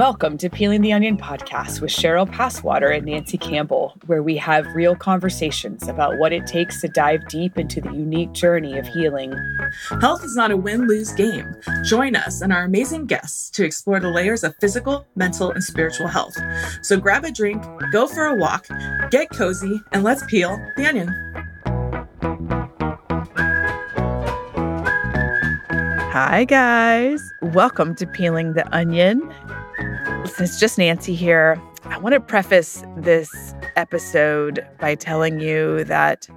Welcome to Peeling the Onion podcast with Cheryl Passwater and Nancy Campbell, where we have real conversations about what it takes to dive deep into the unique journey of healing. Health is not a win lose game. Join us and our amazing guests to explore the layers of physical, mental, and spiritual health. So grab a drink, go for a walk, get cozy, and let's peel the onion. Hi, guys. Welcome to Peeling the Onion. It's just Nancy here. I want to preface this episode by telling you that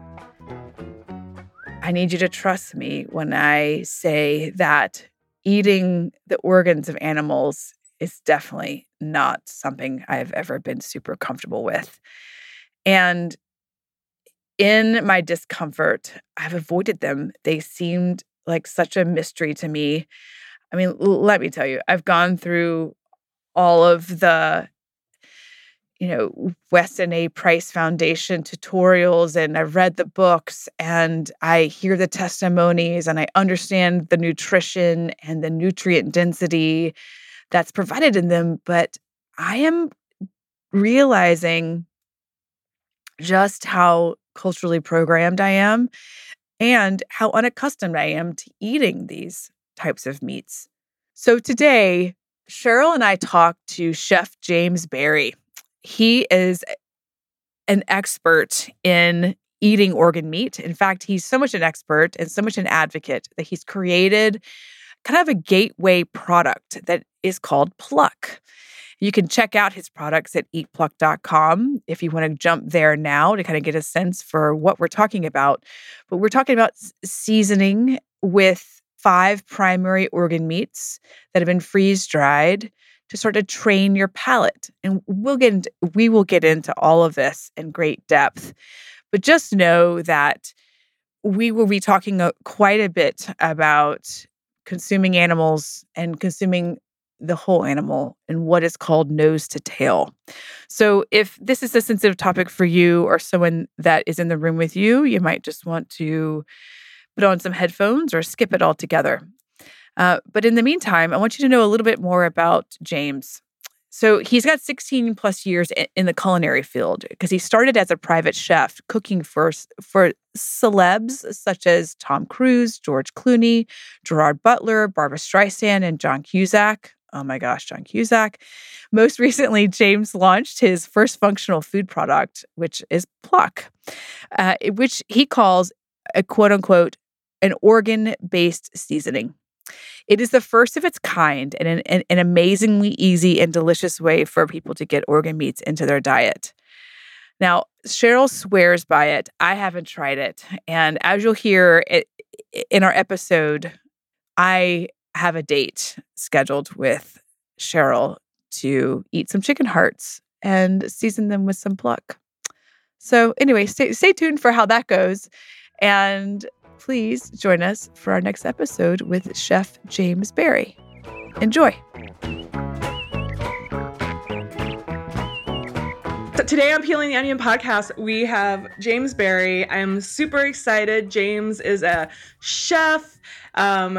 I need you to trust me when I say that eating the organs of animals is definitely not something I've ever been super comfortable with. And in my discomfort, I've avoided them. They seemed like such a mystery to me. I mean, let me tell you, I've gone through all of the you know Weston A Price Foundation tutorials and I've read the books and I hear the testimonies and I understand the nutrition and the nutrient density that's provided in them but I am realizing just how culturally programmed I am and how unaccustomed I am to eating these types of meats. So today Cheryl and I talked to Chef James Barry. He is an expert in eating organ meat. In fact, he's so much an expert and so much an advocate that he's created kind of a gateway product that is called Pluck. You can check out his products at eatpluck.com if you want to jump there now to kind of get a sense for what we're talking about. But we're talking about seasoning with five primary organ meats that have been freeze dried to sort of train your palate. And we'll get into, we will get into all of this in great depth. But just know that we will be talking uh, quite a bit about consuming animals and consuming the whole animal and what is called nose to tail. So, if this is a sensitive topic for you or someone that is in the room with you, you might just want to put on some headphones or skip it altogether. Uh, but in the meantime, I want you to know a little bit more about James. So he's got 16 plus years in the culinary field because he started as a private chef cooking for, for celebs such as Tom Cruise, George Clooney, Gerard Butler, Barbra Streisand, and John Cusack. Oh my gosh, John Cusack. Most recently, James launched his first functional food product, which is Pluck, uh, which he calls a quote unquote an organ based seasoning. It is the first of its kind and an, an, an, amazingly easy and delicious way for people to get organ meats into their diet. Now, Cheryl swears by it. I haven't tried it. And as you'll hear it, in our episode, I have a date scheduled with Cheryl to eat some chicken hearts and season them with some pluck. So, anyway, stay, stay tuned for how that goes. And please join us for our next episode with Chef James Barry. Enjoy. Today on Peeling the Onion podcast, we have James Barry. I'm super excited. James is a chef. Um,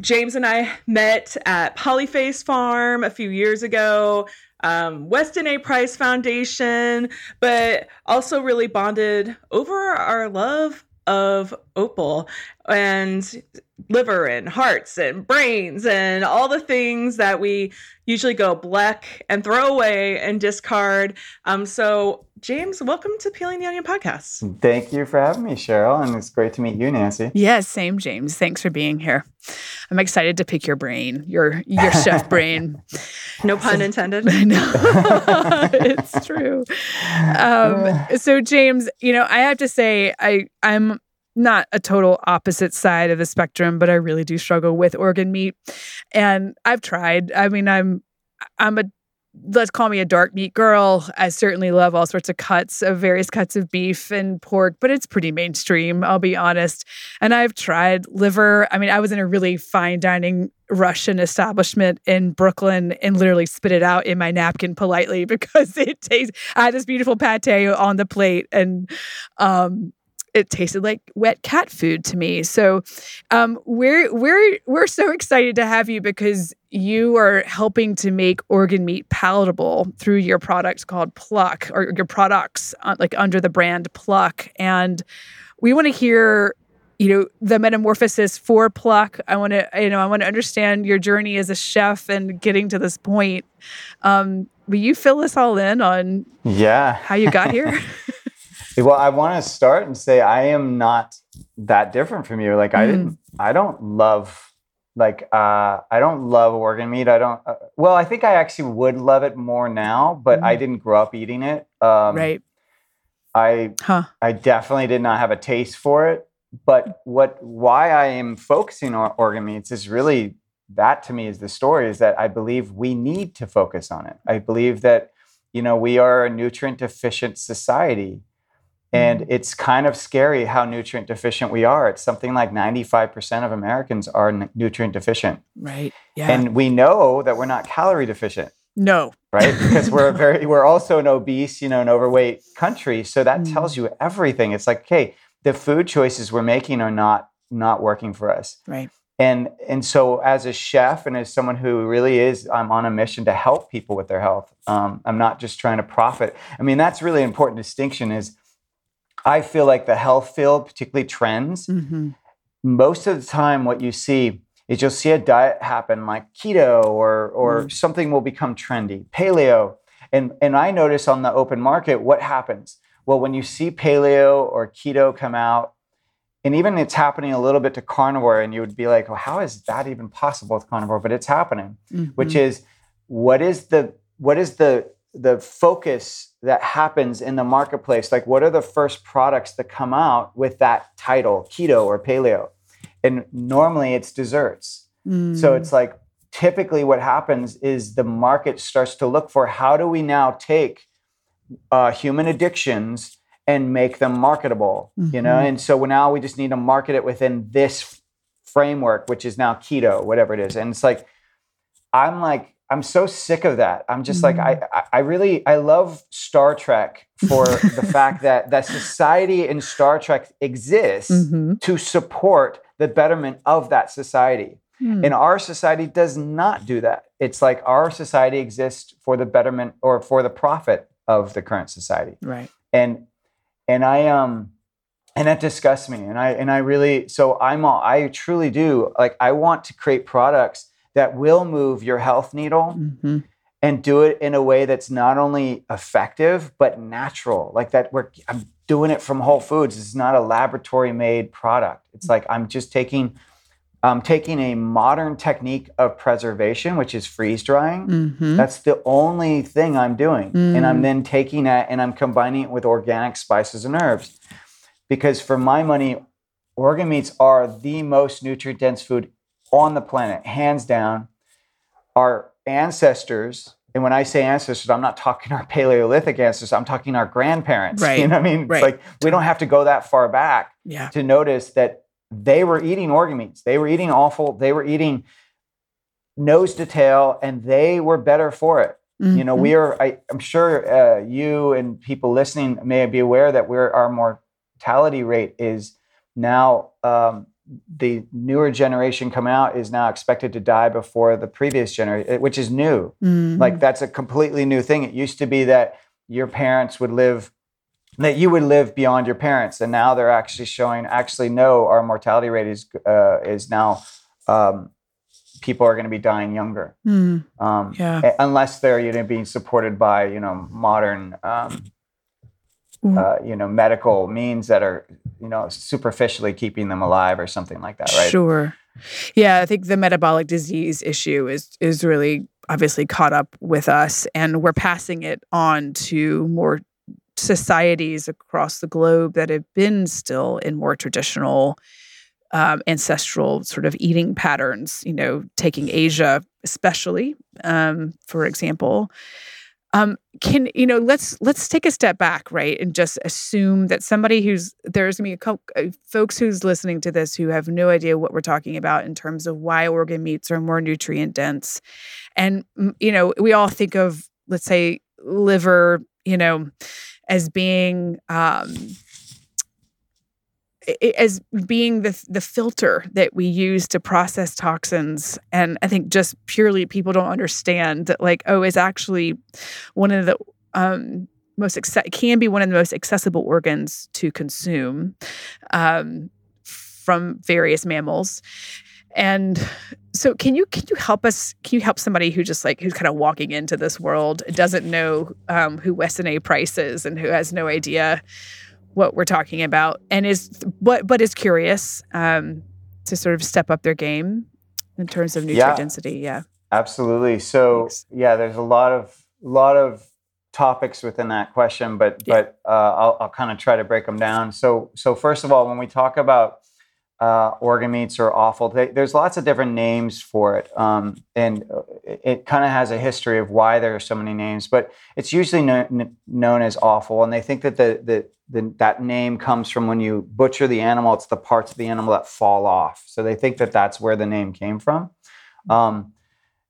James and I met at Polyface Farm a few years ago. Um, Weston A. Price Foundation, but also really bonded over our love of offal and liver and hearts and brains and all the things that we usually go black and throw away and discard. Um, so, James, welcome to Peeling the Onion podcast. Thank you for having me, Cheryl, and it's great to meet you, Nancy. Yes, same, James. Thanks for being here. I'm excited to pick your brain, your your chef brain. No pun so, intended. No, it's true. Um, so, James, you know, I have to say, I I'm not a total opposite side of the spectrum, but I really do struggle with organ meat. And I've tried. I mean, I'm I'm a let's call me a dark meat girl. I certainly love all sorts of cuts of various cuts of beef and pork, but it's pretty mainstream, I'll be honest. And I've tried liver. I mean, I was in a really fine dining Russian establishment in Brooklyn and literally spit it out in my napkin politely because it tastes I had this beautiful pate on the plate and um it tasted like wet cat food to me. So um, we're we're we're so excited to have you because you are helping to make organ meat palatable through your product called Pluck or your products uh, like under the brand Pluck. And we want to hear you know the metamorphosis for pluck i want to you know i want to understand your journey as a chef and getting to this point um will you fill us all in on yeah how you got here well i want to start and say i am not that different from you like mm. i didn't i don't love like uh i don't love organ meat i don't uh, well i think i actually would love it more now but mm. i didn't grow up eating it um right i huh. i definitely did not have a taste for it but what why I am focusing on organ meats is really that to me is the story is that I believe we need to focus on it. I believe that you know we are a nutrient deficient society and mm. it's kind of scary how nutrient deficient we are. It's something like 95% of Americans are n- nutrient deficient. Right. Yeah. And we know that we're not calorie deficient. No. Right? Because we're very we're also an obese, you know, an overweight country. So that mm. tells you everything. It's like, okay, the food choices we're making are not not working for us. Right. And and so as a chef and as someone who really is, I'm on a mission to help people with their health. Um, I'm not just trying to profit. I mean, that's really important distinction. Is I feel like the health field, particularly trends, mm-hmm. most of the time, what you see is you'll see a diet happen like keto or or mm. something will become trendy, paleo. And and I notice on the open market what happens well, when you see paleo or keto come out, and even it's happening a little bit to carnivore, and you would be like, well, how is that even possible with carnivore? But it's happening, mm-hmm. which is what is the what is the the focus that happens in the marketplace? Like, what are the first products that come out with that title, keto or paleo? And normally it's desserts. Mm. So it's like typically what happens is the market starts to look for how do we now take uh, human addictions and make them marketable mm-hmm. you know mm-hmm. and so now we just need to market it within this framework which is now keto whatever it is and it's like i'm like i'm so sick of that i'm just mm-hmm. like i i really i love star trek for the fact that that society in star trek exists mm-hmm. to support the betterment of that society mm. and our society does not do that it's like our society exists for the betterment or for the profit of the current society. Right. And and I um and that disgusts me. And I and I really so I'm all I truly do like I want to create products that will move your health needle mm-hmm. and do it in a way that's not only effective but natural. Like that we're I'm doing it from Whole Foods. It's not a laboratory made product. It's like I'm just taking um, taking a modern technique of preservation, which is freeze drying. Mm-hmm. That's the only thing I'm doing. Mm. And I'm mm. then taking that and I'm combining it with organic spices and herbs. Because for my money, organ meats are the most nutrient dense food on the planet, hands down. Our ancestors, and when I say ancestors, I'm not talking our Paleolithic ancestors, I'm talking our grandparents. Right. You know what I mean? Right. It's like we don't have to go that far back yeah. to notice that they were eating organ meats. They were eating offal. They were eating nose to tail, and they were better for it. Mm-hmm. You know, we mm-hmm. are. I, am sure uh, you and people listening may be aware that we're our mortality rate is now. Um, the newer generation coming out is now expected to die before the previous generation, which is new. Mm-hmm. Like that's a completely new thing. It used to be that your parents would live that you would live beyond your parents and now they're actually showing actually no our mortality rate is uh, is now um, people are going to be dying younger mm, um, yeah. unless they're you know being supported by you know modern um, mm. uh, you know medical means that are you know superficially keeping them alive or something like that right? Sure. Yeah i think the metabolic disease issue is is really obviously caught up with us and we're passing it on to more societies across the globe that have been still in more traditional um, ancestral sort of eating patterns you know taking asia especially um, for example um, can you know let's let's take a step back right and just assume that somebody who's there's gonna be a couple uh, folks who's listening to this who have no idea what we're talking about in terms of why organ meats are more nutrient dense. And you know we all think of let's say liver you know as being um, as being the the filter that we use to process toxins. And i think just purely people don't understand that like oh is actually one of the um, most can be one of the most accessible organs to consume um, from various mammals. And so can you can you help us can you help somebody who just like who's kind of walking into this world doesn't know um, who weston a price is and who has no idea what we're talking about and is but but is curious um, to sort of step up their game in terms of nutrient yeah, density. Yeah, absolutely. So Thanks. yeah, there's a lot of lot of topics within that question, but yeah. but uh, I'll, I'll kind of try to break them down. So so first of all, when we talk about uh, organ meats or offal. They, there's lots of different names for it, um, and it, it kind of has a history of why there are so many names. But it's usually no, n- known as offal, and they think that the, the, the, that name comes from when you butcher the animal. It's the parts of the animal that fall off, so they think that that's where the name came from. Um,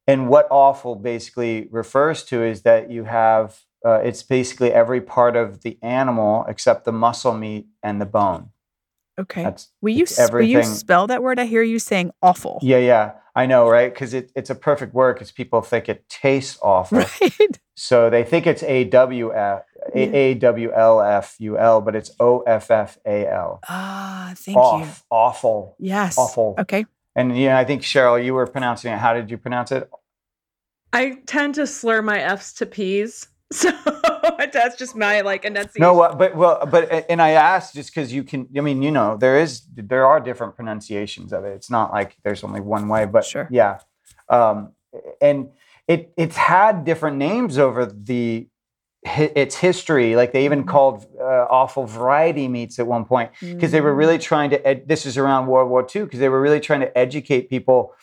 and what offal basically refers to is that you have uh, it's basically every part of the animal except the muscle meat and the bone. Okay. That's will you will you spell that word? I hear you saying awful. Yeah, yeah. I know, right? Because it, it's a perfect word because people think it tastes awful. Right. So they think it's A W F A W L F U L, but it's O F F A L. Ah, thank Off, you. Awful. Yes. Awful. Okay. And yeah, I think Cheryl, you were pronouncing it. How did you pronounce it? I tend to slur my F's to P's. So that's just my like enunciation. No, but well, but and I asked just because you can. I mean, you know, there is there are different pronunciations of it. It's not like there's only one way. But sure. yeah, um, and it it's had different names over the its history. Like they even mm-hmm. called uh, offal variety meats at one point because they were really mm. trying to. Ed- this is around World War II because they were really trying to educate people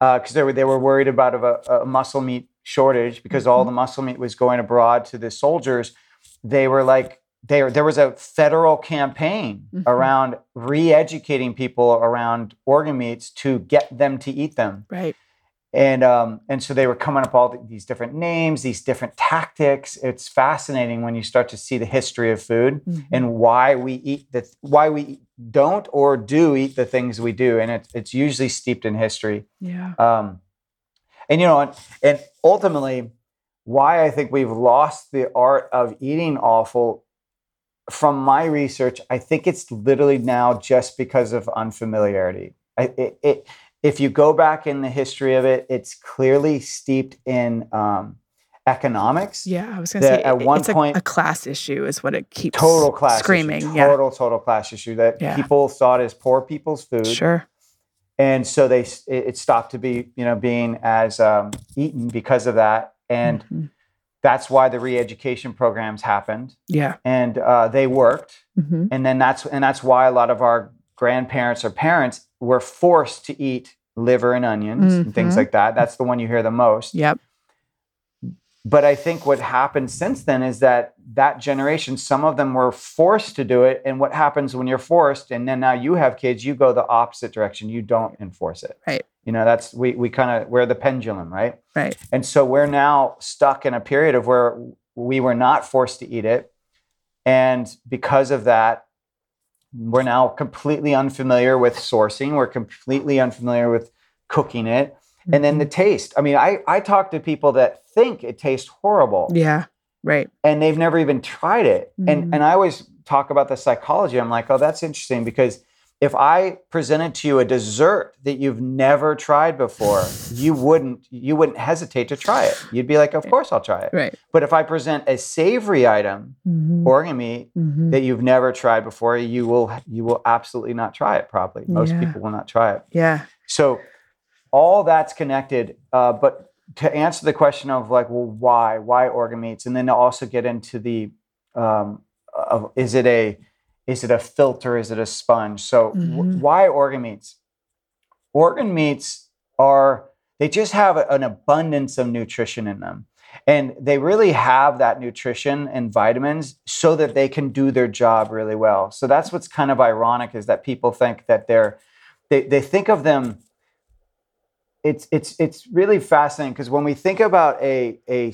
because uh, they were they were worried about a, a muscle meat shortage because mm-hmm. all the muscle meat was going abroad to the soldiers. They were like there there was a federal campaign mm-hmm. around re-educating people around organ meats to get them to eat them. Right. And um, and so they were coming up all these different names, these different tactics. It's fascinating when you start to see the history of food mm-hmm. and why we eat the why we don't or do eat the things we do, and it's it's usually steeped in history. Yeah. Um, and you know, and, and ultimately, why I think we've lost the art of eating offal From my research, I think it's literally now just because of unfamiliarity. I, it, it, if you go back in the history of it, it's clearly steeped in um, economics. Yeah, I was going to say at one point a, a, class issue is what it keeps total class screaming. Issue, total yeah. total class issue that yeah. people thought as poor people's food. Sure and so they it stopped to be you know being as um, eaten because of that and mm-hmm. that's why the re-education programs happened yeah and uh, they worked mm-hmm. and then that's and that's why a lot of our grandparents or parents were forced to eat liver and onions mm-hmm. and things mm-hmm. like that that's the one you hear the most yep but I think what happened since then is that that generation, some of them were forced to do it. And what happens when you're forced, and then now you have kids, you go the opposite direction. You don't enforce it. Right. You know, that's we we kind of we're the pendulum, right? Right. And so we're now stuck in a period of where we were not forced to eat it. And because of that, we're now completely unfamiliar with sourcing. We're completely unfamiliar with cooking it. And then the mm-hmm. taste. I mean, I, I talk to people that think it tastes horrible. Yeah. Right. And they've never even tried it. Mm. And and I always talk about the psychology. I'm like, oh, that's interesting because if I presented to you a dessert that you've never tried before, you wouldn't you wouldn't hesitate to try it. You'd be like, of course I'll try it. Right. But if I present a savory item, mm-hmm. organ meat mm-hmm. that you've never tried before, you will you will absolutely not try it probably. Most yeah. people will not try it. Yeah. So all that's connected. Uh, but to answer the question of like, well, why, why organ meats, and then to also get into the, um, of is it a, is it a filter? Is it a sponge? So mm-hmm. w- why organ meats? Organ meats are they just have an abundance of nutrition in them. And they really have that nutrition and vitamins so that they can do their job really well. So that's what's kind of ironic is that people think that they're they, they think of them it's it's it's really fascinating because when we think about a, a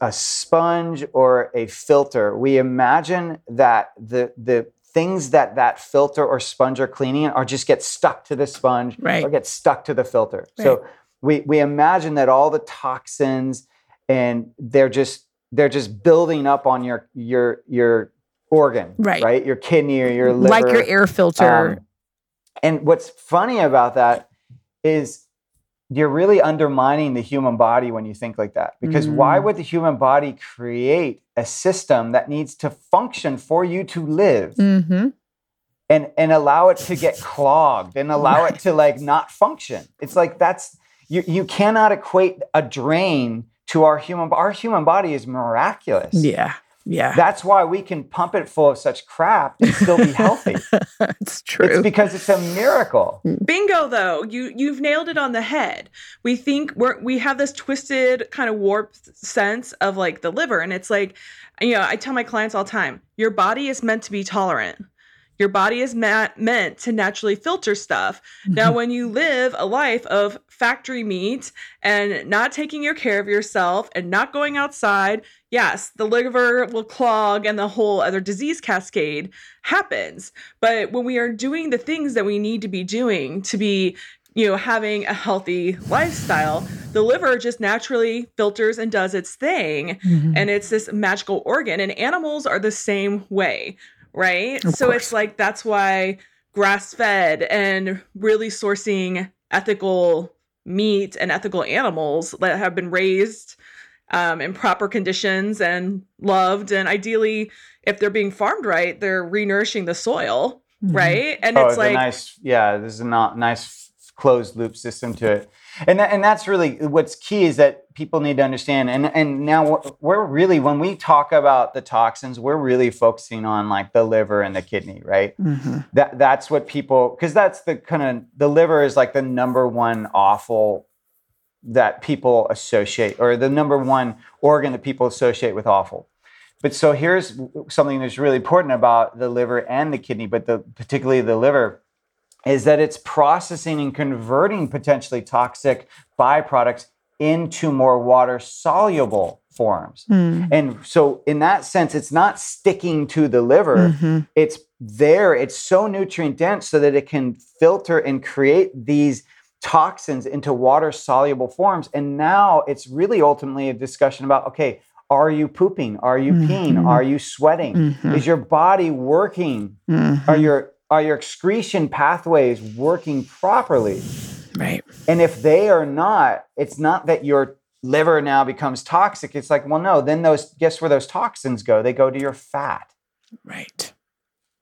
a sponge or a filter, we imagine that the the things that that filter or sponge are cleaning are just get stuck to the sponge Right. or get stuck to the filter. So we we imagine that all the toxins and they're just they're just building up on your your your organ, Right. Right, your kidney or your liver, like your air filter. um, and what's funny about that is you're really undermining the human body when you think like that. Because why Mm. would the human body create a system that needs to function for you to live hmm and and allow it to get clogged and allow it to like not function? It's like that's you you cannot equate a drain to our human our human body is miraculous. Yeah. Yeah. That's why we can pump it full of such crap and still be healthy. it's true. it's because it's a miracle. Bingo though. You you've nailed it on the head. We think we're we have this twisted kind of warped sense of like the liver and it's like you know, I tell my clients all the time, your body is meant to be tolerant. Your body is ma- meant to naturally filter stuff. Now, Mm-hmm. when you live a life of factory meat and not taking your care of yourself and not going outside, yes, the liver will clog and the whole other disease cascade happens. But when we are doing the things that we need to be doing to be, you know, having a healthy lifestyle, the liver just naturally filters and does its thing. Mhm. And it's this magical organ. And animals are the same way, right? Of so course. it's like that's why grass fed and really sourcing ethical meat and ethical animals that have been raised um, in proper conditions and loved. And ideally, if they're being farmed right, they're renourishing the soil, Mhm. right? And oh, it's it's like, nice, yeah. There's a not nice closed loop system to it, and that, and that's really what's key is that people need to understand. And and now we're- we're really when we talk about the toxins, we're really focusing on like the liver and the kidney, right? Mhm. That that's what people because that's the kind of the liver is like the number one offal that people associate or the number one organ that people associate with offal. But so here's something that's really important about the liver and the kidney, but the, particularly the liver, is that it's processing and converting potentially toxic byproducts into more water soluble forms. Mm. And so, in that sense, it's not sticking to the liver, Mhm. it's there, it's so nutrient dense so that it can filter and create these toxins into water soluble forms. And now it's really ultimately a discussion about okay, are you pooping? Are you peeing? Mhm. Are you sweating? Mhm. Is your body working? Are your are your excretion pathways working properly? Right. And if they are not, it's not that your liver now becomes toxic. It's like, well, no, then those guess where those toxins go? They go to your fat. Right.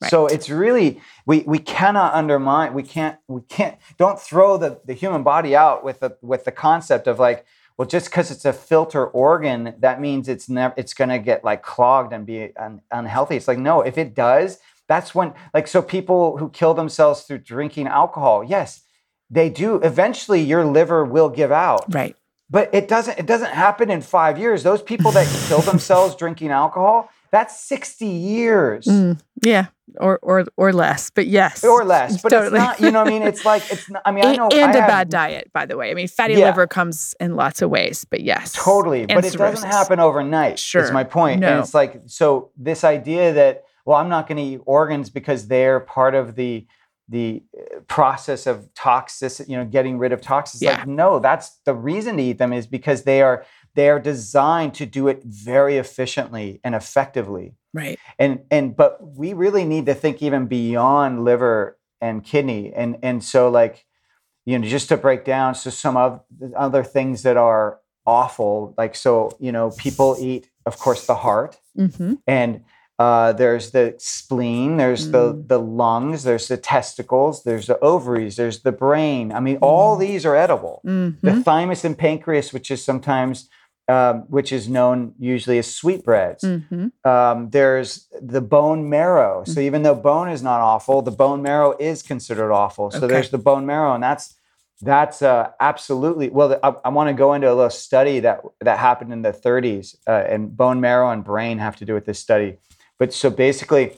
So it's really we we cannot undermine we can't we can't don't throw the the human body out with the with the concept of like well just because it's a filter organ that means it's never it's going to get like clogged and be un, unhealthy. It's like no, if it does, that's when like so people who kill themselves through drinking alcohol, yes, they do eventually your liver will give out Right. but it doesn't it doesn't happen in five years those people that kill themselves drinking alcohol that's 60 years Mm. Yeah. Or or or less. But yes. or less but Totally. it's not you know what i mean it's like it's not, i mean i know and I a have- bad diet, by the way. I mean, fatty Yeah. liver comes in lots of ways, but yes. totally And but it doesn't happen overnight Sure. is my point No. and it's like so this idea that well i'm not going to eat organs because they're part of the the uh, process of toxicity you know getting rid of toxins. Yeah. like no that's the reason to eat them is because they are they are designed to do it very efficiently and effectively. Right. and and but we really need to think even beyond liver and kidney. And and so like you know just to break down so some of the other things that are offal like so you know people eat of course the heart. Hmm and uh, there's the spleen there's the Mm. the lungs there's the testicles there's the ovaries there's the brain i mean all Mm. these are edible hmm the thymus and pancreas which is sometimes um, which is known usually as sweetbreads hmm um, there's the bone marrow. So even though bone is not offal, the bone marrow is considered offal. So Okay. there's the bone marrow, and that's that's uh, absolutely well. I, I want to go into a little study that that happened in the 30s, uh, and bone marrow and brain have to do with this study. But so basically,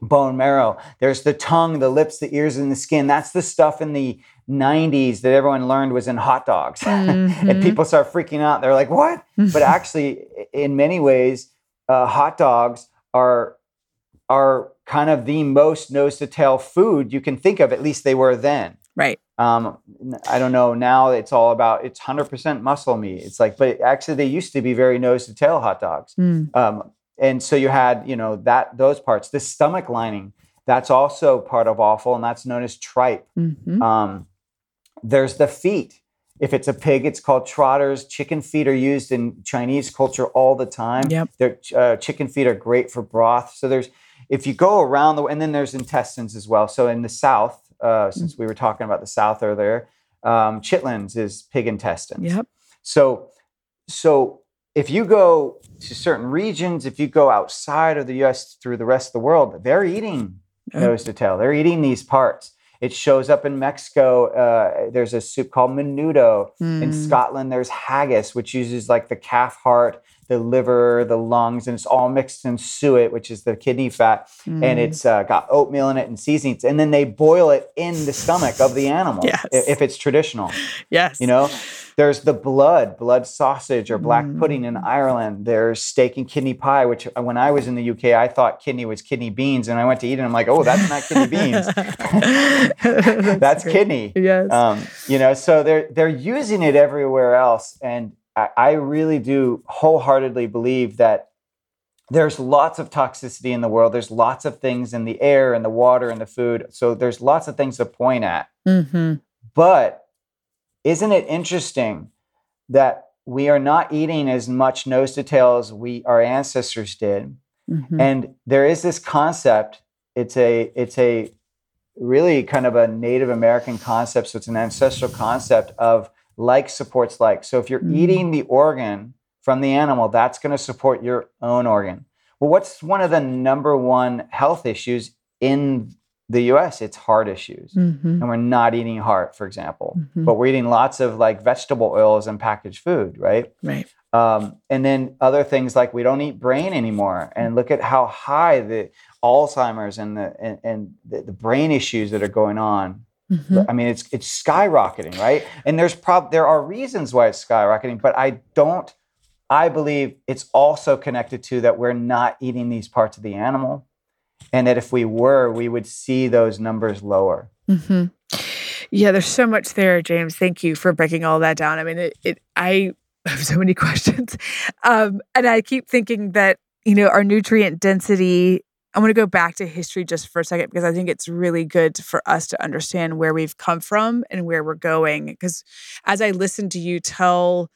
bone marrow. There's the tongue, the lips, the ears, and the skin. That's the stuff in the 90s that everyone learned was in hot dogs, Mhm. and people start freaking out. They're like, "What?" but actually in many ways uh, hot dogs are are kind of the most nose to tail food you can think of. At least they were then. Right. Um, I don't know. Now it's all about it's hundred percent muscle meat. It's like, but actually they used to be very nose to tail hot dogs. Mm. Um, and so you had, you know, that those parts. The stomach lining, that's also part of offal, and that's known as tripe. Mhm. Um, there's the feet. If it's a pig, it's called trotters. Chicken feet are used in Chinese culture all the time. Yep. They're, uh, chicken feet are great for broth. So there's, if you go around the, and then there's intestines as well. So in the South, uh, since we were talking about the South earlier, um, chitlins is pig intestines. Yep. So, so if you go to certain regions, if you go outside of the U.S. through the rest of the world, they're eating nose to tail. They're eating these parts. It shows up in Mexico. Uh, there's a soup called menudo. In Mm. Scotland, there's haggis, which uses like the calf heart, the liver, the lungs, and it's all mixed in suet, which is the kidney fat, and Mm. it's uh, got oatmeal in it and seasonings. And then they boil it in the stomach of the animal Yes. if it's traditional. yes. You know, there's the blood, blood sausage or black Mm. pudding in Ireland. There's steak and kidney pie, which uh, when I was in the UK, I thought kidney was kidney beans. And I went to eat it. And I'm like, oh, that's not kidney beans. that's great. kidney. Yes. Um, you know, so they're they're using it everywhere else. And I, I really do wholeheartedly believe that there's lots of toxicity in the world. There's lots of things in the air and the water and the food. So there's lots of things to point at. hmm But isn't it interesting that we are not eating as much nose to tail as we our ancestors did? hmm And there is this concept. It's a it's a really kind of a Native American concept. So it's an ancestral concept of like supports like. So if you're Mm. eating the organ from the animal, that's going to support your own organ. Well, what's one of the number one health issues in the US? It's heart issues hmm and we're not eating heart, for example, Mhm. but we're eating lots of like vegetable oils and packaged food, right? Right. Um, and then other things like we don't eat brain anymore, and look at how high the Alzheimer's and the and, and the, the brain issues that are going on. Mhm. I mean, it's it's skyrocketing, right? And there's prob there are reasons why it's skyrocketing, but I don't. I believe it's also connected to that we're not eating these parts of the animal, and that if we were, we would see those numbers lower. hmm Yeah, there's so much there, James. Thank you for breaking all that down. I mean, it, it I have so many questions. Um, and I keep thinking that, you know, our nutrient density, I want to go back to history just for a second because I think it's really good for us to understand where we've come from and where we're going. Because as I listen to you tell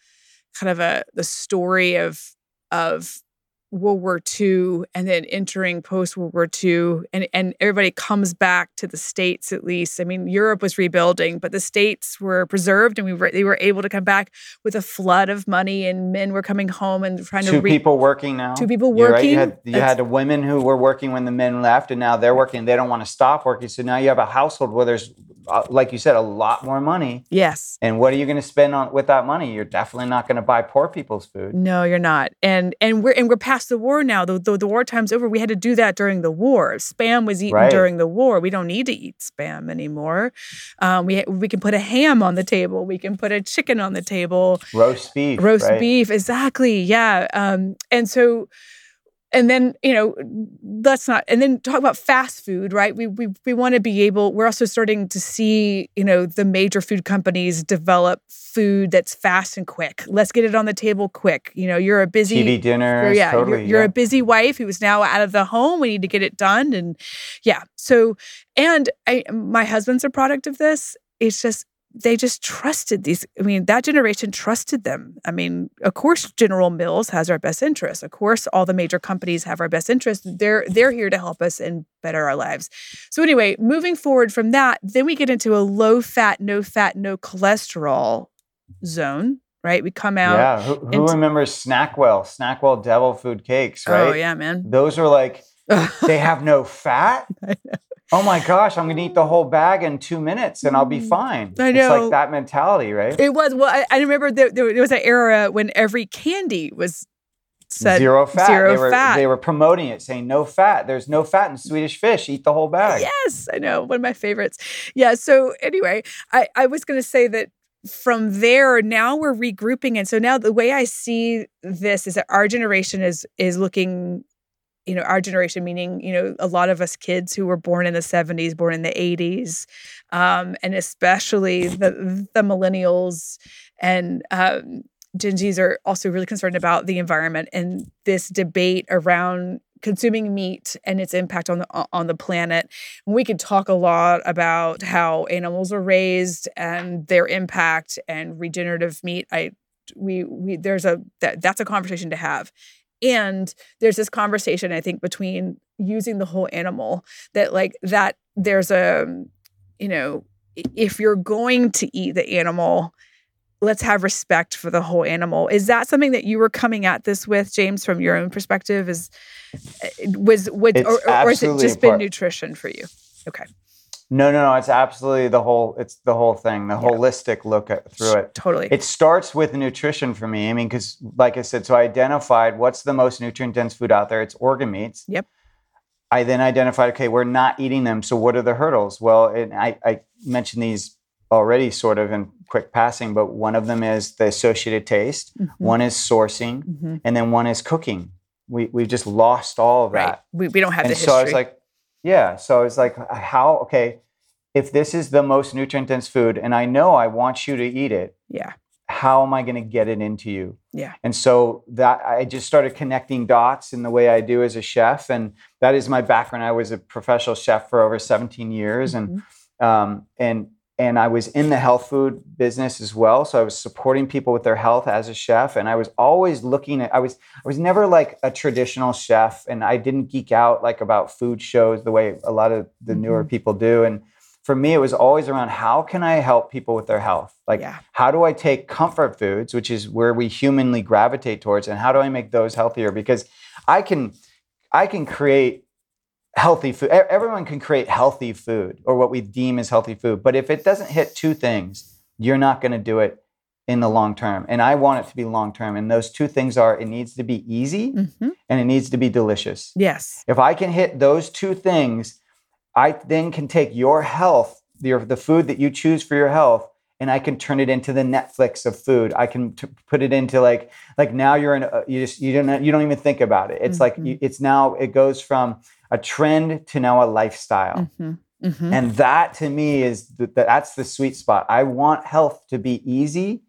kind of a the story of of World War II and then entering post World War II, and and everybody comes back to the states at least. I mean, Europe was rebuilding, but the states were preserved, and we were they were able to come back with a flood of money, and men were coming home and trying two to re- people working now. Two people You're right. working? You had you That's- had the women who were working when the men left, and now they're working. They don't want to stop working, so now you have a household where there's, uh, like you said, a lot more money. Yes. And what are you going to spend on with that money? You're definitely not going to buy poor people's food. No, you're not. And and we're and we're past the war now. The, the, the war time's over. We had to do that during the war. Spam was eaten Right. during the war. We don't need to eat spam anymore. Um, we we can put a ham on the table. We can put a chicken on the table. Roast beef, roast right? beef exactly yeah um and so and then you know let's not and then talk about fast food right we we, we want to be able we're also starting to see you know the major food companies develop food that's fast and quick let's get it on the table quick you know you're a busy TV dinners, you're, yeah, totally. you're, you're yeah. a busy wife who's now out of the home. We need to get it done, and yeah. So, and I, my husband's a product of this. It's just they just trusted these. I mean, that generation trusted them. I mean, of course, General Mills has our best interest. Of course, all the major companies have our best interest. They're they're here to help us and better our lives. So anyway, moving forward from that, then we get into a low fat, no fat, no cholesterol zone. Right? We come out. yeah. Who, who into- remembers Snackwell? Snackwell Devil Food Cakes, oh, right? Oh yeah, man. Those are like they have no fat. Oh my gosh, I'm gonna eat the whole bag in two minutes and I'll be fine. Mm. I It's like that mentality, right? It was well. I, I remember there, there was an era when every candy was said zero fat. zero they were fat. they were promoting it, saying no fat. There's no fat in Swedish fish. Eat the whole bag. Yes, I know one of my favorites. Yeah. So anyway, I I was going to say that from there now we're regrouping, and so now the way I see this is that our generation is is looking you know our generation meaning you know a lot of us kids who were born in the 70s born in the 80s um, and especially the the millennials and um, gen z's are also really concerned about the environment and this debate around consuming meat and its impact on the on the planet. We could talk a lot about how animals are raised and their impact and regenerative meat. I we we there's a that, that's a conversation to have. And there's this conversation I think between using the whole animal that like that there's a you know if you're going to eat the animal let's have respect for the whole animal. Is that something that you were coming at this with, James, from your own perspective? Is eh, was would or, or has it just been nutrition for you? Okay. No, no, no. It's absolutely the whole. It's the whole thing. The yeah. holistic look at through it. Totally. It starts with nutrition for me. I mean, because like I said, so I identified what's the most nutrient dense food out there. It's organ meats. Yep. I then identified, okay, we're not eating them. So what are the hurdles? Well, I, I mentioned these already sort of in quick passing, but one of them is the associated taste, mm-hmm. one is sourcing, mm-hmm. and then one is cooking. We we've just lost all of right. that. We, we don't have and the so I was like, yeah. So I was like, how okay, if this is the most nutrient dense food and I know I want you to eat it, yeah. How am I going to get it into you? Yeah. And so that I just started connecting dots in the way I do as a chef. And that is my background. I was a professional chef for over 17 years. Mm-hmm. And um, and and I was in the health food business as well. So I was supporting people with their health as a chef, and I was always looking at. I was I was never like a traditional chef, and I didn't geek out like about food shows the way a lot of the mm-hmm. newer people do. And for me, it was always around how can I help people with their health? Like yeah. how do I take comfort foods, which is where we humanly gravitate towards, and how do I make those healthier? Because I can I can create healthy food. Everyone can create healthy food or what we deem as healthy food. But if it doesn't hit two things, you're not going to do it in the long term. And I want it to be long term. And those two things are it needs to be easy mm-hmm. and it needs to be delicious. Yes. If I can hit those two things, I then can take your health, your, the food that you choose for your health, and I can turn it into the Netflix of food. I can t- put it into like like now you're in a, you just you don't you don't even think about it. It's mm-hmm. like you, it's now it goes from a trend to now a lifestyle. Mm-hmm. Mm-hmm. And that to me is the, that's the sweet spot. I want health to be easy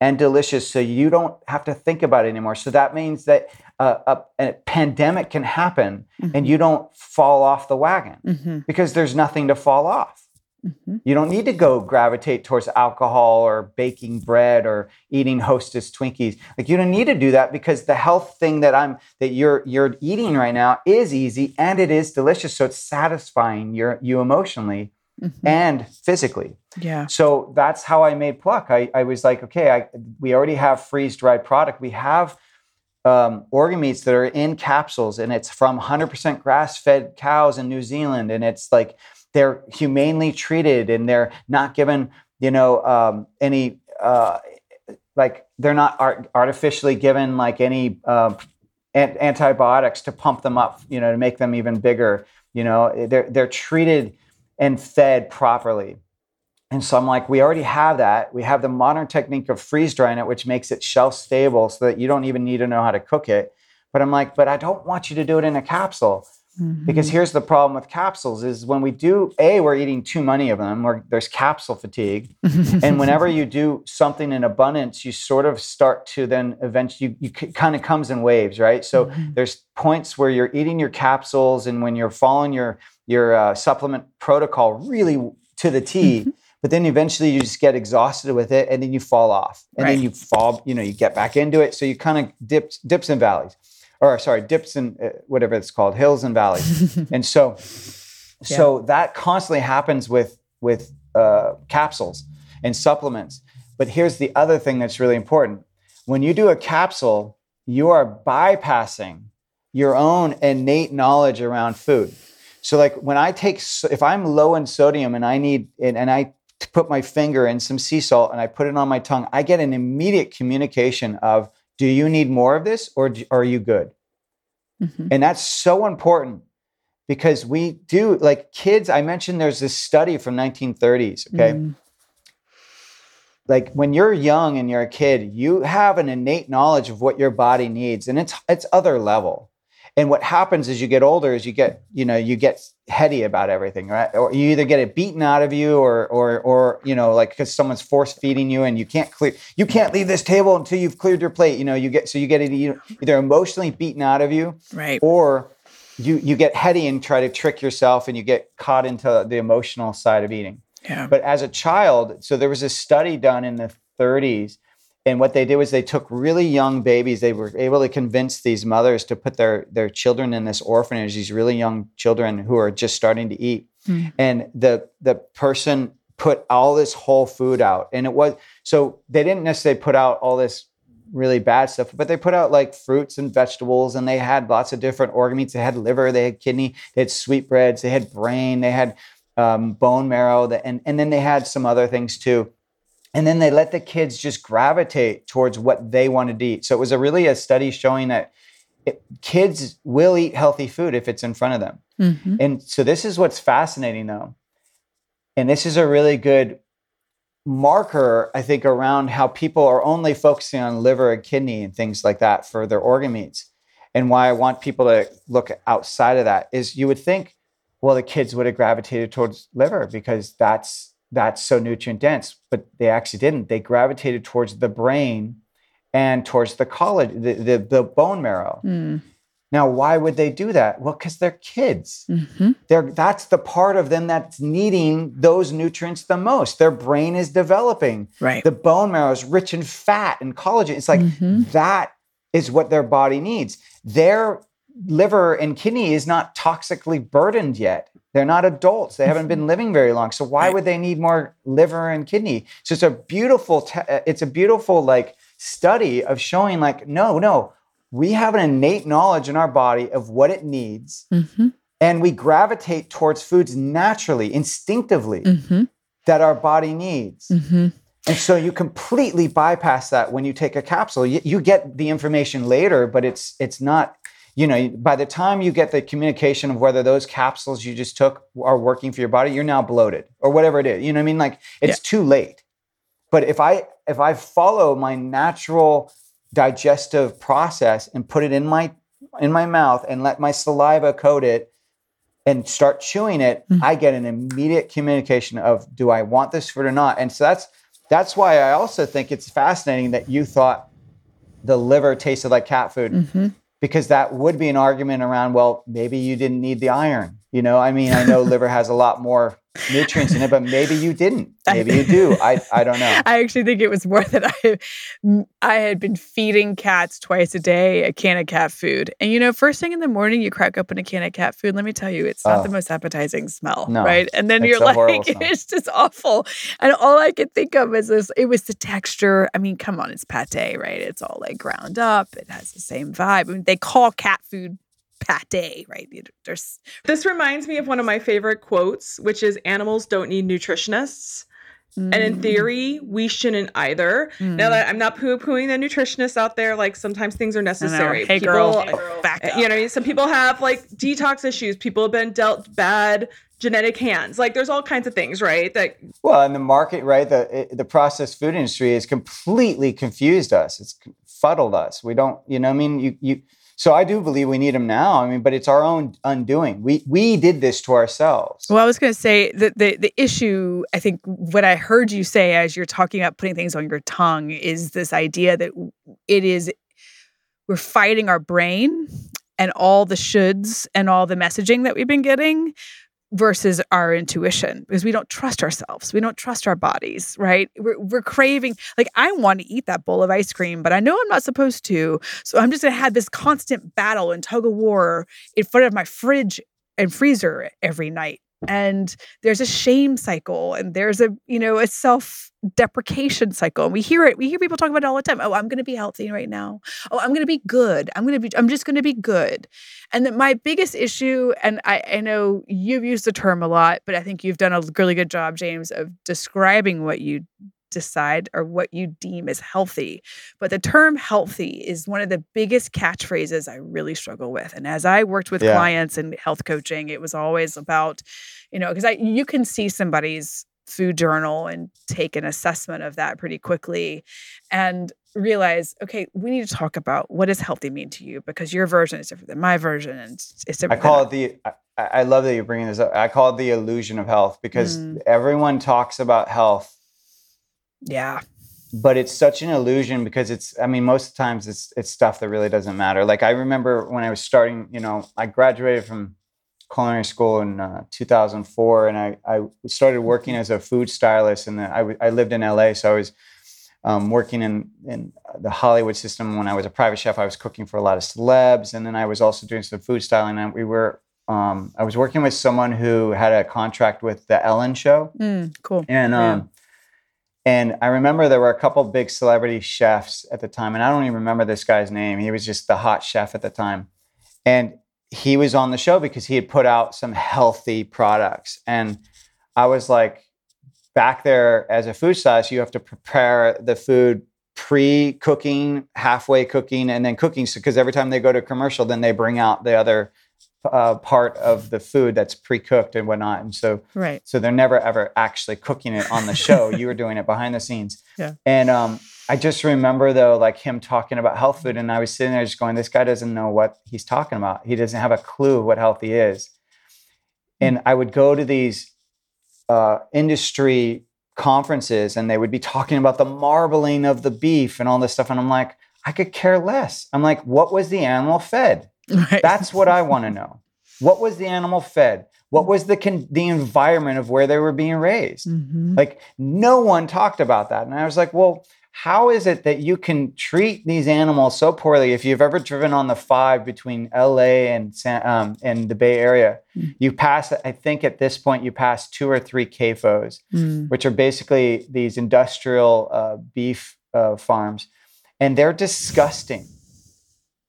and delicious so you don't have to think about it anymore. So that means that uh, a, a, pandemic can happen mm-hmm. and you don't fall off the wagon mm-hmm. because there's nothing to fall off. Mm-hmm. You don't need to go gravitate towards alcohol or baking bread or eating hostess Twinkies. Like you don't need to do that because the health thing that I'm that you're you're eating right now is easy and it is delicious. So it's satisfying your you emotionally mm-hmm. and physically. Yeah. So that's how I made Pluck. I, I was like, okay, I we already have freeze dried product. We have um, organ meats that are in capsules and it's from 100% grass fed cows in New Zealand and it's like they're humanely treated and they're not given you know um, any uh, like they're not art- artificially given like any uh, an- antibiotics to pump them up you know to make them even bigger you know they're they're treated and fed properly and so I'm like, we already have that. We have the modern technique of freeze drying it, which makes it shelf stable so that you don't even need to know how to cook it. But I'm like, but I don't want you to do it in a capsule. Mm-hmm. Because here's the problem with capsules is when we do a we're eating too many of them or there's capsule fatigue and whenever you do something in abundance you sort of start to then eventually you, you kind of comes in waves right so mm-hmm. there's points where you're eating your capsules and when you're following your your uh, supplement protocol really to the T mm-hmm. but then eventually you just get exhausted with it and then you fall off and right. then you fall you know you get back into it so you kind of dips dips and valleys or sorry, dips and uh, whatever it's called, hills and valleys. and so, yeah. so that constantly happens with with uh, capsules and supplements. But here's the other thing that's really important: when you do a capsule, you are bypassing your own innate knowledge around food. So, like when I take, if I'm low in sodium and I need, and, and I put my finger in some sea salt and I put it on my tongue, I get an immediate communication of do you need more of this or are you good? Mm-hmm. And that's so important because we do like kids. I mentioned there's this study from 1930s. Okay. Mm. Like when you're young and you're a kid, you have an innate knowledge of what your body needs, and it's it's other level. And what happens as you get older is you get, you know, you get heady about everything, right? Or you either get it beaten out of you or or or you know, like because someone's force feeding you and you can't clear you can't leave this table until you've cleared your plate. You know, you get so you get it either emotionally beaten out of you, Right. or you you get heady and try to trick yourself and you get caught into the emotional side of eating. Yeah. But as a child, so there was a study done in the 30s, and what they did was they took really young babies. They were able to convince these mothers to put their their children in this orphanage, these really young children who are just starting to eat. Mm. And the the person put all this whole food out, and it was so they didn't necessarily put out all this really bad stuff, but they put out like fruits and vegetables, and they had lots of different organ meats. They had liver, they had kidney, they had sweetbreads, they had brain, they had um, bone marrow, and and then they had some other things too. And then they let the kids just gravitate towards what they wanted to eat. So it was a really a study showing that it, kids will eat healthy food if it's in front of them. Mhm. And so this is what's fascinating though. And this is a really good marker, I think, around how people are only focusing on liver and kidney and things like that for their organ meats. And why I want people to look outside of that is you would think, well, the kids would have gravitated towards liver because that's that's so nutrient dense, but they actually didn't. They gravitated towards the brain and towards the college, the, the, the bone marrow. Mm. Now, why would they do that? Well, because they're kids. Mhm. They're, that's the part of them that's needing those nutrients the most. Their brain is developing. Right. The bone marrow is rich in fat and collagen. It's like Mhm. that is what their body needs. Their liver and kidney is not toxically burdened yet. They're not adults. They haven't been living very long. So why would they need more liver and kidney? So it's a beautiful te- uh, it's a beautiful like study of showing like no, no. We have an innate knowledge in our body of what it needs Mhm. and we gravitate towards foods naturally, instinctively Mhm. that our body needs. Mhm. And so you completely bypass that when you take a capsule. You, you get the information later, but it's it's not. You know, by the time you get the communication of whether those capsules you just took are working for your body, you're now bloated or whatever it is. You know what I mean? Like it's too late. But if I if I follow my natural digestive process and put it in my in my mouth and let my saliva coat it and start chewing it, Mhm. I get an immediate communication of do I want this food or not? And so that's that's why I also think it's fascinating that you thought the liver tasted like cat food Mhm. Because that would be an argument around well maybe you didn't need the iron. You know, I mean, I know liver has a lot more nutrients in it, but maybe you didn't. Maybe you do. I I don't know. I actually think it was more that I I had been feeding cats twice a day a can of cat food. And you know, first thing in the morning you crack open a can of cat food, let me tell you, it's not Oh. the most appetizing smell, No, right? And then you're like it's just awful. And all I could think of is this it was the texture. I mean, come on, it's pate, right? It's all like ground up. It has the same vibe. I mean, they call cat food pate, right? There's This reminds me of one of my favorite quotes, which is animals don't need nutritionists. And in Mm, theory, we shouldn't either. mm. Now that I'm not poo-pooing the nutritionists out there, like sometimes things are necessary. Hey People- girl, back up. you know, some people have like detox issues. People have been dealt bad genetic hands. Like there's all kinds of things, right? That Well, in the market, right? The the processed food industry has completely confused us. It's fuddled us. We don't, you know, what I mean, you you. So I do believe we need them now. I mean, but it's our own undoing. We we did this to ourselves. Well, I was going to say that the the issue, I think, what I heard you say as you're talking about putting things on your tongue is this idea that it is we're fighting our brain and all the shoulds and all the messaging that we've been getting versus our intuition because we don't trust ourselves. We don't trust our bodies, right? We're, we're craving, like, I want to eat that bowl of ice cream, but I know I'm not supposed to. So I'm just going to have this constant battle and tug of war in front of my fridge and freezer every night. And there's a shame cycle and there's a, you know, a self deprecation cycle. And we hear it. We hear people talk about it all the time. Oh, I'm going to be healthy right now. Oh, I'm going to be good. I'm going to be, I'm just going to be good. And that my biggest issue, and I, I know you've used the term a lot, but I think you've done a really good job, James, of describing what you decide or what you deem as healthy. But the term healthy is one of the biggest catchphrases I really struggle with. And as I worked with Yeah. clients and health coaching, it was always about, you know, because I you can see somebody's food journal and take an assessment of that pretty quickly. And realize, okay, we need to talk about what does healthy mean to you because your version is different than my version, and it's, it's I different. call it the. I, I love that you're bringing this up. I call it the illusion of health because Mm. everyone talks about health, yeah, but it's such an illusion because it's. I mean, most of the times it's it's stuff that really doesn't matter. Like I remember when I was starting. You know, I graduated from culinary school in uh, 2004, and I I started working as a food stylist, and I w- I lived in LA, so I was. Um, working in, in the Hollywood system when I was a private chef, I was cooking for a lot of celebs, and then I was also doing some food styling. And we were, um, I was working with someone who had a contract with the Ellen Show, Mm, cool. and um, and I remember there were a couple big celebrity chefs at the time, and I don't even remember this guy's name. He was just the hot chef at the time, and he was on the show because he had put out some healthy products, and I was like, back there as a food stylist, you have to prepare the food pre-cooking, halfway cooking, and then cooking. So because every time they go to commercial, then they bring out the other uh, part of the food that's pre-cooked and whatnot, and so Right. so they're never ever actually cooking it on the show. you were doing it behind the scenes. Yeah. And um, I just remember though, like him talking about health food, and I was sitting there just going, "This guy doesn't know what he's talking about. He doesn't have a clue what healthy is." And I would go to these uh, industry conferences, and they would be talking about the marbling of the beef and all this stuff, and I'm like, I could care less. I'm like, what was the animal fed? Right. That's what I want to know. What was the animal fed? What was the con- the environment of where they were being raised? Mhm. Like no one talked about that, and I was like, well, how is it that you can treat these animals so poorly? If you've ever driven on the five between L.A. and San, um, and the Bay Area, Mm. you pass. I think at this point you pass two or three CAFOs, Mm. which are basically these industrial uh, beef uh, farms, and they're disgusting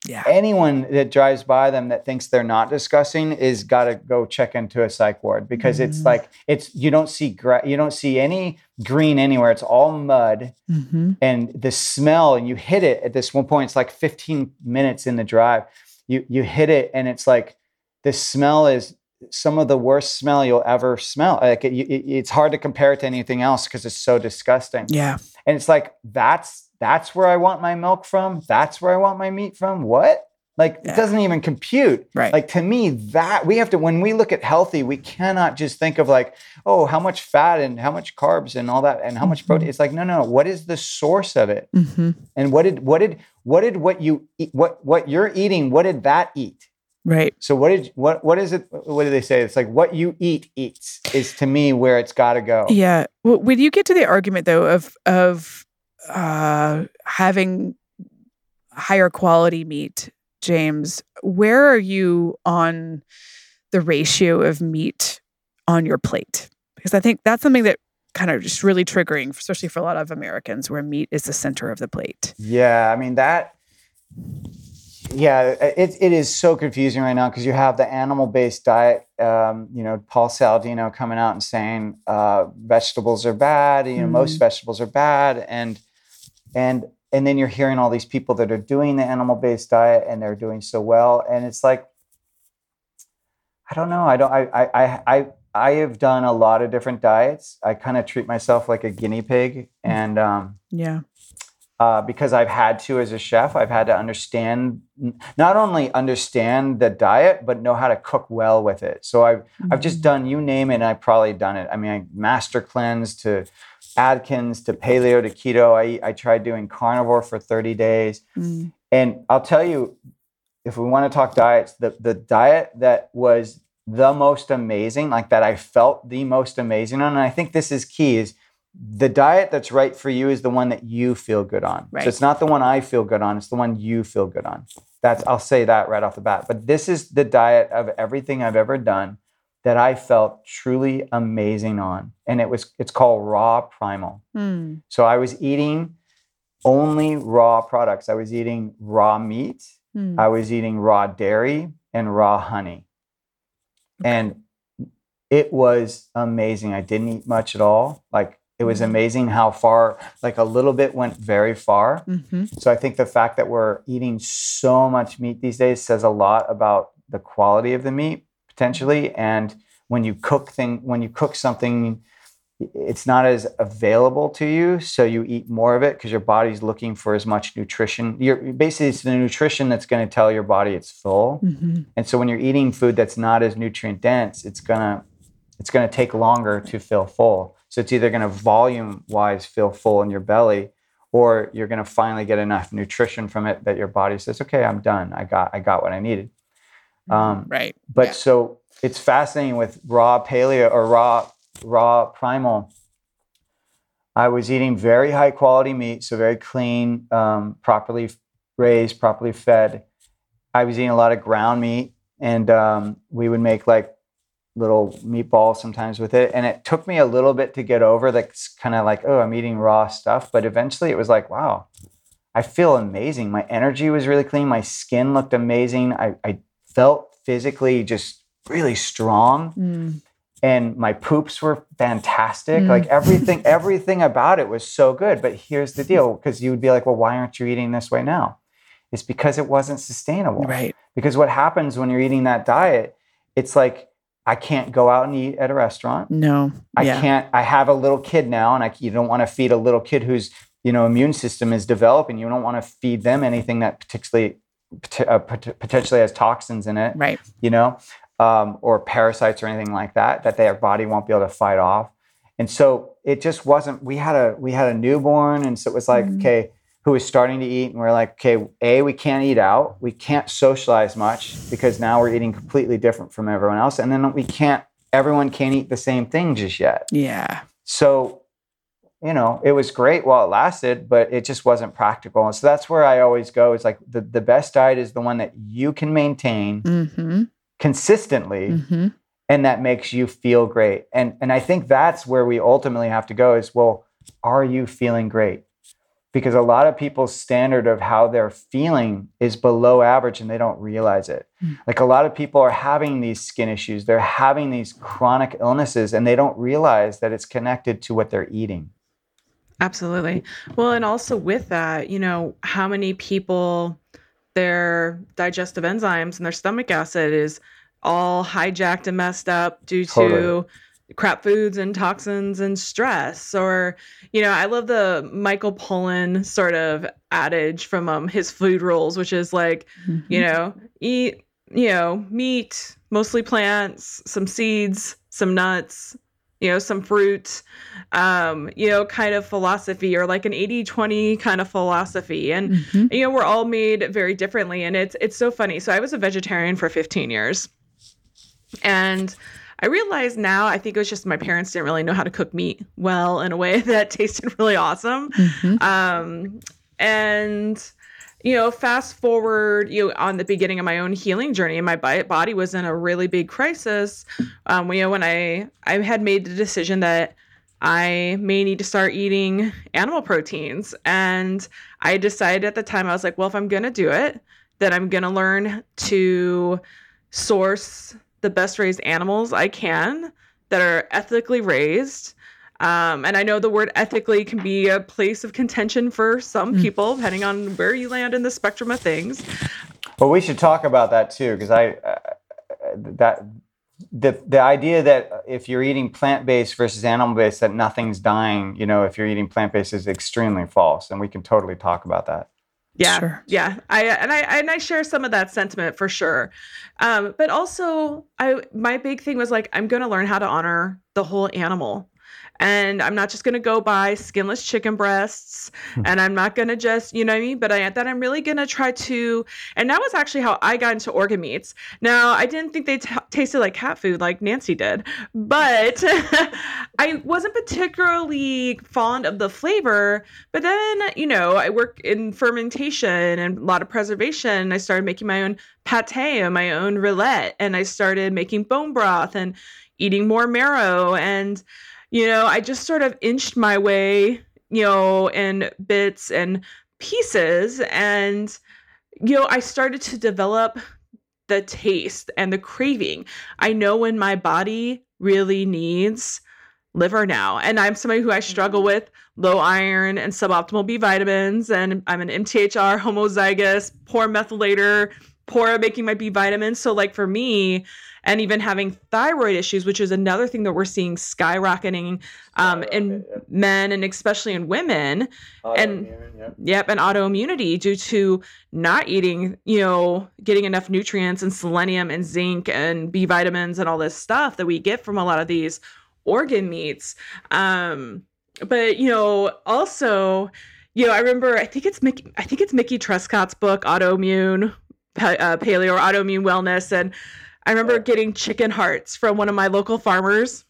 Yeah. anyone that drives by them that thinks they're not disgusting is got to go check into a psych ward because it's Mhm. like it's you don't see gra- you don't see any green anywhere it's all mud hmm and the smell and you hit it at this one point it's like 15 minutes in the drive you you hit it and it's like the smell is some of the worst smell you'll ever smell like it, it, it's hard to compare it to anything else because it's so disgusting Yeah. and it's like that's that's where I want my milk from. That's where I want my meat from. What? Like Yeah. it doesn't even compute. Right. Like to me, that we have to when we look at healthy, we cannot just think of like, oh, how much fat and how much carbs and all that and how much protein. It's like, no, no, no. what is the source of it? hmm And what did what did what did what you eat, what what you're eating? What did that eat? Right. So what did what what is it? What do they say? It's like what you eat eats is to me where it's got to go. Yeah. Well, when you get to the argument though of of uh, having higher quality meat, James, where are you on the ratio of meat on your plate? Because I think that's something that kind of just really triggering, especially for a lot of Americans, where meat is the center of the plate. Yeah, I mean that. Yeah, it, it is so confusing right now because you have the animal based diet. Um, you know, Paul Saladino coming out and saying uh, vegetables are bad. You know, most Mhm. vegetables are bad, and and and then you're hearing all these people that are doing the animal based diet and they're doing so well, and it's like, I don't know. I don't. I I I I, I have done a lot of different diets. I kind of treat myself like a guinea pig, and um, Yeah. uh, because I've had to as a chef. I've had to understand not only understand the diet, but know how to cook well with it. So I've I've just done you name it, and I've probably done it. I mean, I master cleanse to Atkins to paleo to keto. I I tried doing carnivore for 30 days, Mm. and I'll tell you, if we want to talk diets, the the diet that was the most amazing, like that I felt the most amazing on, and I think this is key, is the diet that's right for you is the one that you feel good on. Right. So it's not the one I feel good on, it's the one you feel good on. That's I'll say that right off the bat. But this is the diet of everything I've ever done that I felt truly amazing on. And it was it's called raw primal. Mm. So I was eating only raw products. I was eating raw meat, Mm. I was eating raw dairy and raw honey. Okay. And it was amazing. I didn't eat much at all. Like it was Mhm. amazing how far, like a little bit went very far. hmm So I think the fact that we're eating so much meat these days says a lot about the quality of the meat potentially. And when you cook thing, when you cook something it's not as available to you. So you eat more of it because your body's looking for as much nutrition. You're basically it's the nutrition that's going to tell your body it's full. Mm-hmm. and so when you're eating food that's not as nutrient dense it's gonna it's gonna take longer to feel full. So it's either gonna volume wise feel full in your belly or you're gonna finally get enough nutrition from it that your body says okay i'm done. I got i got what i needed um, Right. but Yeah. so it's fascinating with raw paleo or raw raw primal. I was eating very high quality meat, so very clean, um, properly raised, properly fed. I was eating a lot of ground meat, and um, we would make like little meatballs sometimes with it. And it took me a little bit to get over that's kind of like, oh, I'm eating raw stuff. But eventually it was like, wow, I feel amazing. My energy was really clean. My skin looked amazing. I, I felt physically just really strong Mm. and my poops were fantastic Mm. like everything everything about it was so good but here's the deal because you would be like well why aren't you eating this way now it's because it wasn't sustainable Right. because what happens when you're eating that diet it's like i can't go out and eat at a restaurant No. i yeah. can't i have a little kid now and I, you don't want to feed a little kid whose you know immune system is developing you don't want to feed them anything that particularly uh, pot- potentially has toxins in it Right. you know, um, or parasites or anything like that that their body won't be able to fight off. And so it just wasn't. We had a we had a newborn, and so it was like, Mhm. okay, who was starting to eat, and we're like, okay, a we can't eat out, we can't socialize much because now we're eating completely different from everyone else, and then we can't. Everyone can't eat the same thing just yet. Yeah. So, you know, it was great while it lasted, but it just wasn't practical. And so that's where I always go. Is like the the best diet is the one that you can maintain Mm-hmm. consistently Mm-hmm. and that makes you feel great and and i think that's where we ultimately have to go is well are you feeling great because a lot of people's standard of how they're feeling is below average and they don't realize it Mm. like a lot of people are having these skin issues they're having these chronic illnesses and they don't realize that it's connected to what they're eating Absolutely. Well, and also with that, you know, how many people their digestive enzymes and their stomach acid is all hijacked and messed up due to Totally. crap foods and toxins and stress or you know i love the michael pollan sort of adage from um his food rules which is like Mm-hmm. you know eat you know meat mostly plants some seeds some nuts you know some fruit um you know kind of philosophy or like an 80-20 kind of philosophy and Mhm. you know we're all made very differently and it's it's so funny so i was a vegetarian for 15 years and i realize now i think it was just my parents didn't really know how to cook meat well in a way that tasted really awesome Mhm. um and you know fast forward you know, on the beginning of my own healing journey my body was in a really big crisis. Um you know when i i had made the decision that i may need to start eating animal proteins. And i decided at the time i was like well if i'm gonna do it then i'm gonna learn to source the best raised animals i can that are ethically raised um, and I know the word ethically can be a place of contention for some Mm. people, depending on where you land in the spectrum of things. Well, we should talk about that too, because I uh, that the the idea that if you're eating plant based versus animal based, that nothing's dying. You know, if you're eating plant based, is extremely false, and we can totally talk about that. Yeah, Sure. yeah. I and I and I share some of that sentiment for sure. Um, but also, I my big thing was like I'm going to learn how to honor the whole animal. And I'm not just going to go buy skinless chicken breasts hmm. and I'm not going to just, you know what I mean? But I that I'm really going to try to and that was actually how I got into organ meats. Now, I didn't think they t- tasted like cat food like Nancy did, but I wasn't particularly fond of the flavor. But then, you know, I work in fermentation and a lot of preservation. I started making my own pate and my own rillette, and I started making bone broth and eating more marrow. And, you know, I just sort of inched my way, you know, in bits and pieces. And, you know, I started to develop the taste and the craving. I know when my body really needs liver now. And I'm somebody who I struggle mm-hmm. with low iron and suboptimal B vitamins. And I'm an MTHFR homozygous, poor methylator poor at making my B vitamins. So, like for me, and even having thyroid issues, which is another thing that we're seeing skyrocketing um, in yeah. men and especially in women, and yep. yep, and autoimmunity due to not eating, you know, getting enough nutrients and selenium and zinc and B vitamins and all this stuff that we get from a lot of these organ meats. Um, but you know, also you know, I remember I think it's Mickey I think it's Mickey Trescott's book Autoimmune uh, Paleo or Autoimmune Wellness. And I remember getting chicken hearts from one of my local farmers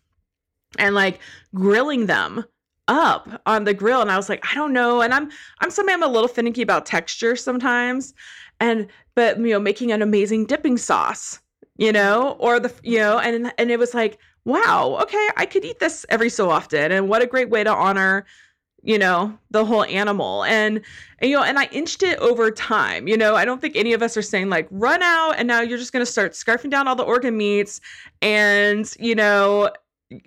and like grilling them up on the grill. And I was like I don't know. And I'm I'm somebody I'm a little finicky about texture sometimes. And but you know making an amazing dipping sauce you know or the you know and and it was like wow okay I could eat this every so often. And what a great way to honor you know the whole animal. And, and, you know and i inched it over time. You know i don't think any of us are saying like run out and now you're just going to start scarfing down all the organ meats and you know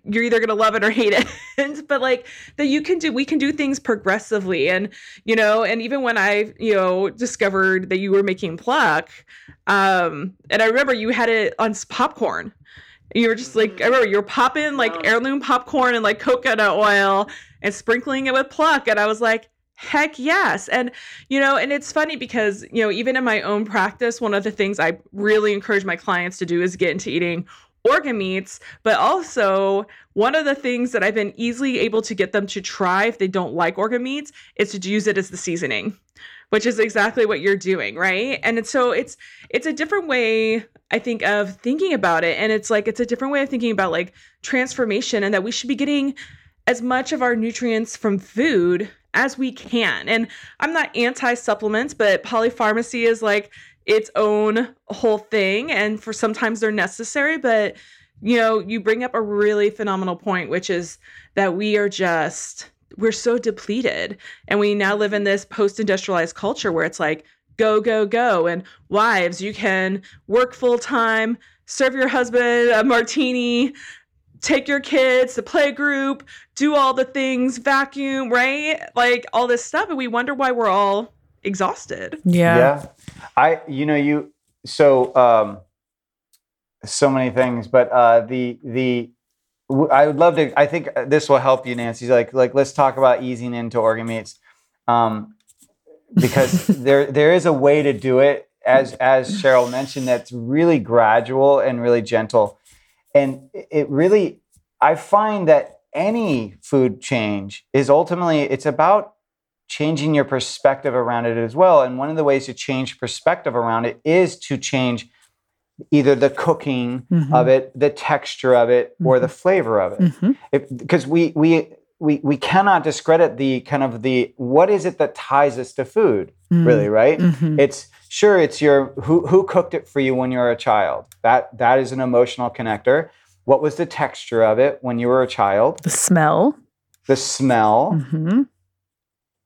you're either going to love it or hate it. But like that you can do we can do things progressively. And you know and even when i you know discovered that you were making pluck um and i remember you had it on popcorn. You were just like i remember you were popping like heirloom popcorn and like coconut oil and sprinkling it with pluck. And I was like, heck yes. And, you know, and it's funny because, you know, even in my own practice, one of the things I really encourage my clients to do is get into eating organ meats, but also one of the things that I've been easily able to get them to try if they don't like organ meats is to use it as the seasoning, which is exactly what you're doing, right? And so it's it's a different way I think of thinking about it and it's like it's a different way of thinking about like transformation and that we should be getting as much of our nutrients from food as we can. And I'm not anti supplements, but polypharmacy is like its own whole thing. And for sometimes they're necessary, but you know, you bring up a really phenomenal point, which is that we are just, we're so depleted. And we now live in this post industrialized culture where it's like, go, go, go. And wives, you can work full time, serve your husband a martini, take your kids to play group, do all the things, vacuum, right? Like all this stuff. And we wonder why we're all exhausted. Yeah. Yeah. I, you know, you, so, um, so many things, but, uh, the, the, I would love to, I think this will help you, Nancy. Like, like, let's talk about easing into organ meats. Um, because there, there is a way to do it as, as Cheryl mentioned, that's really gradual and really gentle and it really i find that any food change is ultimately it's about changing your perspective around it as well and one of the ways to change perspective around it is to change either the cooking mm-hmm. of it the texture of it mm-hmm. or the mm-hmm. flavor of it because mm-hmm. we we we we cannot discredit the kind of the what is it that ties us to food mm. really right mm-hmm. it's sure it's your who who cooked it for you when you were a child? That that is an emotional connector. What was the texture of it when you were a child? The smell. The smell. Mm-hmm.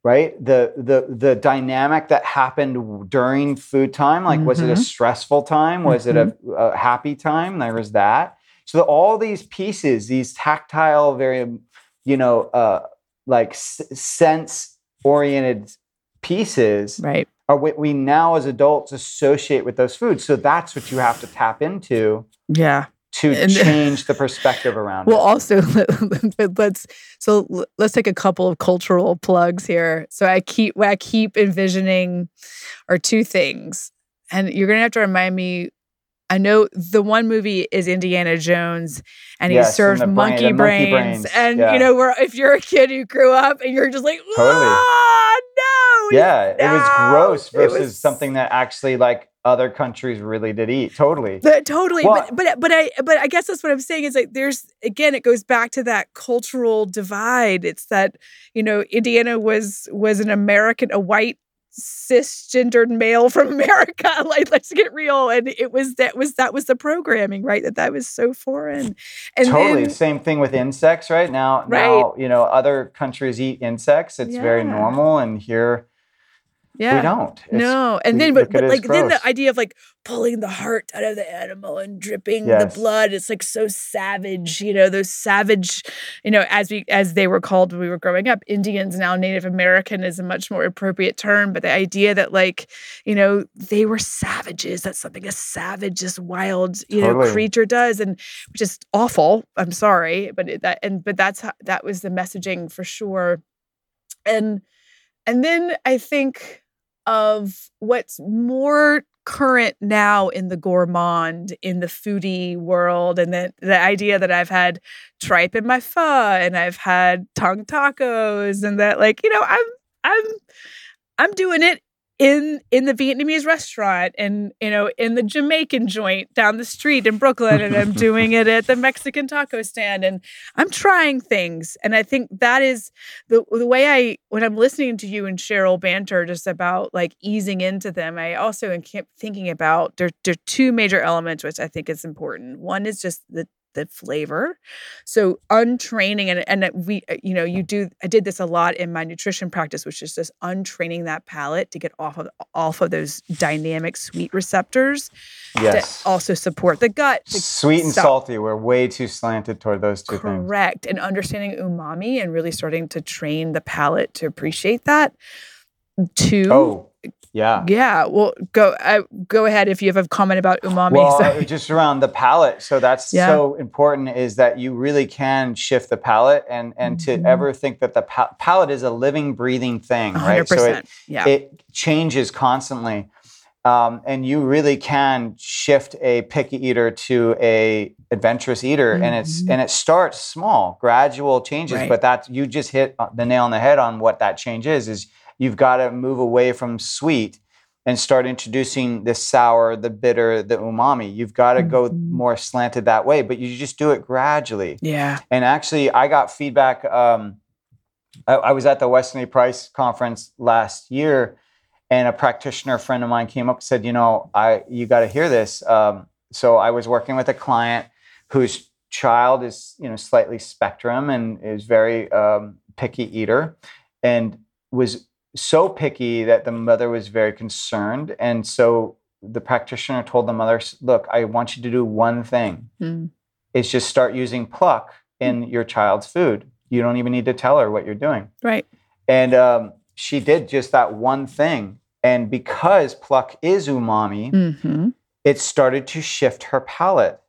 right? The the the dynamic that happened during food time like was it a mm-hmm. stressful time? Was it a, mm-hmm. a happy time? There was that. So all these pieces these tactile very you know, uh, like s- sense oriented pieces right. Are what we now as adults associate with those foods. So that's what you have to tap into. Yeah. To and, change the perspective around well, it. also, let's so let's take a couple of cultural plugs here. So I keep what I keep envisioning are two things, and you're gonna have to remind me I know the one movie is Indiana Jones, and he yes, serves monkey, brain, monkey, brains. And yeah. you know, where if you're a kid who grew up and you're just like, totally, no, yeah, no. it was gross versus was... something that actually like other countries really did eat. Totally, the, totally. Well, but but but I but I guess that's what I'm saying is like there's again it goes back to that cultural divide. It's that you know Indiana was was an American, a white cisgendered male from America. like, let's get real. And it was that was that was the programming, right? That that was so foreign. And totally then, same thing with insects, right? Now, right. now you know other countries eat insects. It's yeah. very normal, and here. Yeah. We don't. It's- no. And then, but, but like, then the idea of like pulling the heart out of the animal and dripping Yes. the blood, it's like so savage, you know, those savage, you know, as we, as they were called when we were growing up, Indians, now Native American is a much more appropriate term. But the idea that like, you know, they were savages, that's something a savage, this wild, you know, creature does. And which is awful. I'm sorry. But it, that, and, but that's how, that was the messaging for sure. And, and then I think of what's more current now in the gourmand in the foodie world and the, the idea that i've had tripe in my pho and i've had tongue tacos and that like you know i'm i'm i'm doing it in in the vietnamese restaurant and you know in the jamaican joint down the street in brooklyn and i'm doing it at the mexican taco stand and i'm trying things and i think that is the the way I when I'm listening to you and Cheryl banter just about like easing into them, I also am thinking about there there are two major elements which I think is important. One is just the the flavor. So untraining and and we uh, you know you do I did this a lot in my nutrition practice which is just untraining that palate to get off of off of those dynamic sweet receptors yes. to also support the gut Sweet and stop- salty. We're way too slanted toward those two things. Correct. And understanding umami and really starting to train the palate to appreciate that. Two. Oh, yeah. Yeah. Well, go uh, go ahead if you have a comment about umami. Well, just around the palate. So that's Yeah. so important is that you really can shift the palate and and Mhm. to ever think that the pa- palate is a living, breathing thing, right? hundred So it. Yeah. it changes constantly. Um, and you really can shift a picky eater to a adventurous eater and it's Mhm. and it starts small gradual changes Right. but that you just hit uh, the nail on the head on what that change is is you've got to move away from sweet and start introducing the sour the bitter the umami you've got to go Mhm. more slanted that way but you just do it gradually yeah. and actually, I got feedback. Um, I, I was at the Weston A. Price conference last year, and a practitioner friend of mine came up and said, "You know, I you got to hear this." Um, so I was working with a client whose child is, you know, slightly spectrum and is very um, picky eater, and was so picky that the mother was very concerned, and so the practitioner told the mother, "Look, I want you to do one thing." Mm. is just start using pluck in your child's food. You don't even need to tell her what you're doing. Right. And um, she did just that one thing. And because pluck is umami, hmm it started to shift her palate.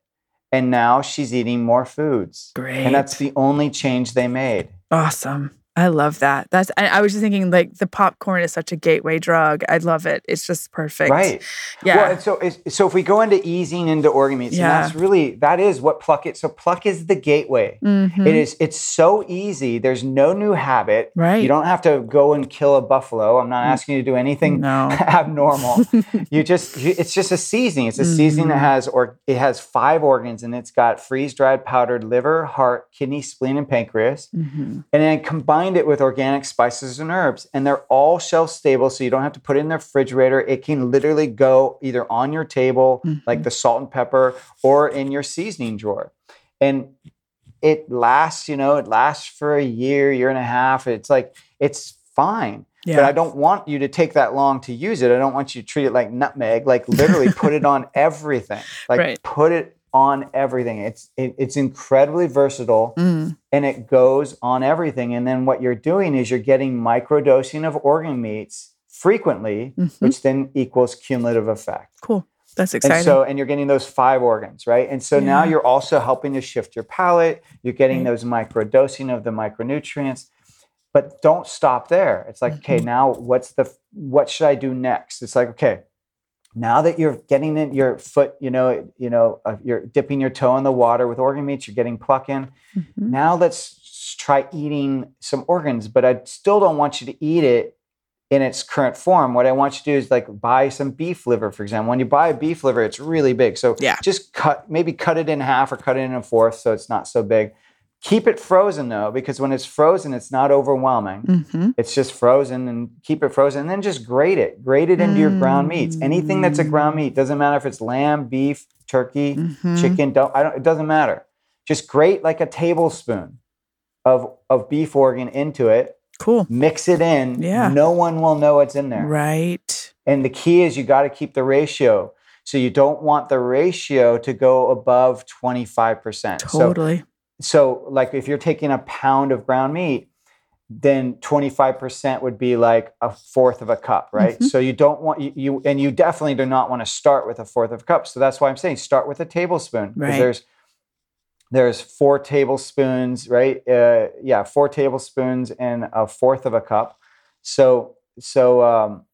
And now she's eating more foods. Great. And that's the only change they made. awesome. I love that. That's. I, I was just thinking like the popcorn is such a gateway drug. I love it. It's just perfect. Right. Yeah. Well, and so so if we go into easing into organ meats, Yeah. and that's really that is what pluck it. So pluck is the gateway. Mhm. It is. It's so easy. There's no new habit. Right. You don't have to go and kill a buffalo. I'm not asking you to do anything No. abnormal. you just. you- It's just a seasoning. It's a seasoning that Mhm. has or it has five organs and it's got freeze dried powdered liver, heart, kidney, spleen, and pancreas. Mhm. And then combined it with organic spices and herbs, and they're all shelf stable, so you don't have to put it in the refrigerator. It can literally go either on your table, like Mhm. the salt and pepper, or in your seasoning drawer. And it lasts, you know, it lasts for a year, year and a half. It's like it's fine. Yeah. But I don't want you to take that long to use it. I don't want you to treat it like nutmeg, like literally put it on everything. Like Right. put it on everything. It's it, it's incredibly versatile Mm. and it goes on everything. And then what you're doing is you're getting microdosing of organ meats frequently, Mhm. which then equals cumulative effect. Cool. That's exciting. And so, and you're getting those five organs, right? And so now you're also helping to shift your palate. You're getting Right. those microdosing of the micronutrients. But don't stop there. It's like, okay, Mhm. now what's the what should I do next? It's like, okay, now that you're getting in your foot, you know, you know, uh, you're dipping your toe in the water with organ meats, you're getting pluck in. Mhm. Now let's try eating some organs, but I still don't want you to eat it in its current form. What I want you to do is like buy some beef liver, for example. When you buy a beef liver, it's really big. So Yeah. just cut, maybe cut it in half or cut it in a fourth so it's not so big. Keep it frozen though, because when it's frozen, it's not overwhelming. Mhm. It's just frozen and keep it frozen and then just grate it. Grate it into your ground meats. Anything that's a ground meat, doesn't matter if it's lamb, beef, turkey, Mhm. chicken, don't I don't it doesn't matter. Just grate like a tablespoon of of beef organ into it Cool. Mix it in. Yeah. No one will know it's in there. Right. And the key is you got to keep the ratio. So you don't want the ratio to go above 25%. Totally. so like if you're taking a pound of ground meat then 25% would be like a fourth of a cup right Mhm. so you don't want you, you and you definitely do not want to start with a fourth of a cup so that's why i'm saying start with a tablespoon because Right. there's there's four tablespoons right uh, yeah four tablespoons and a fourth of a cup so so um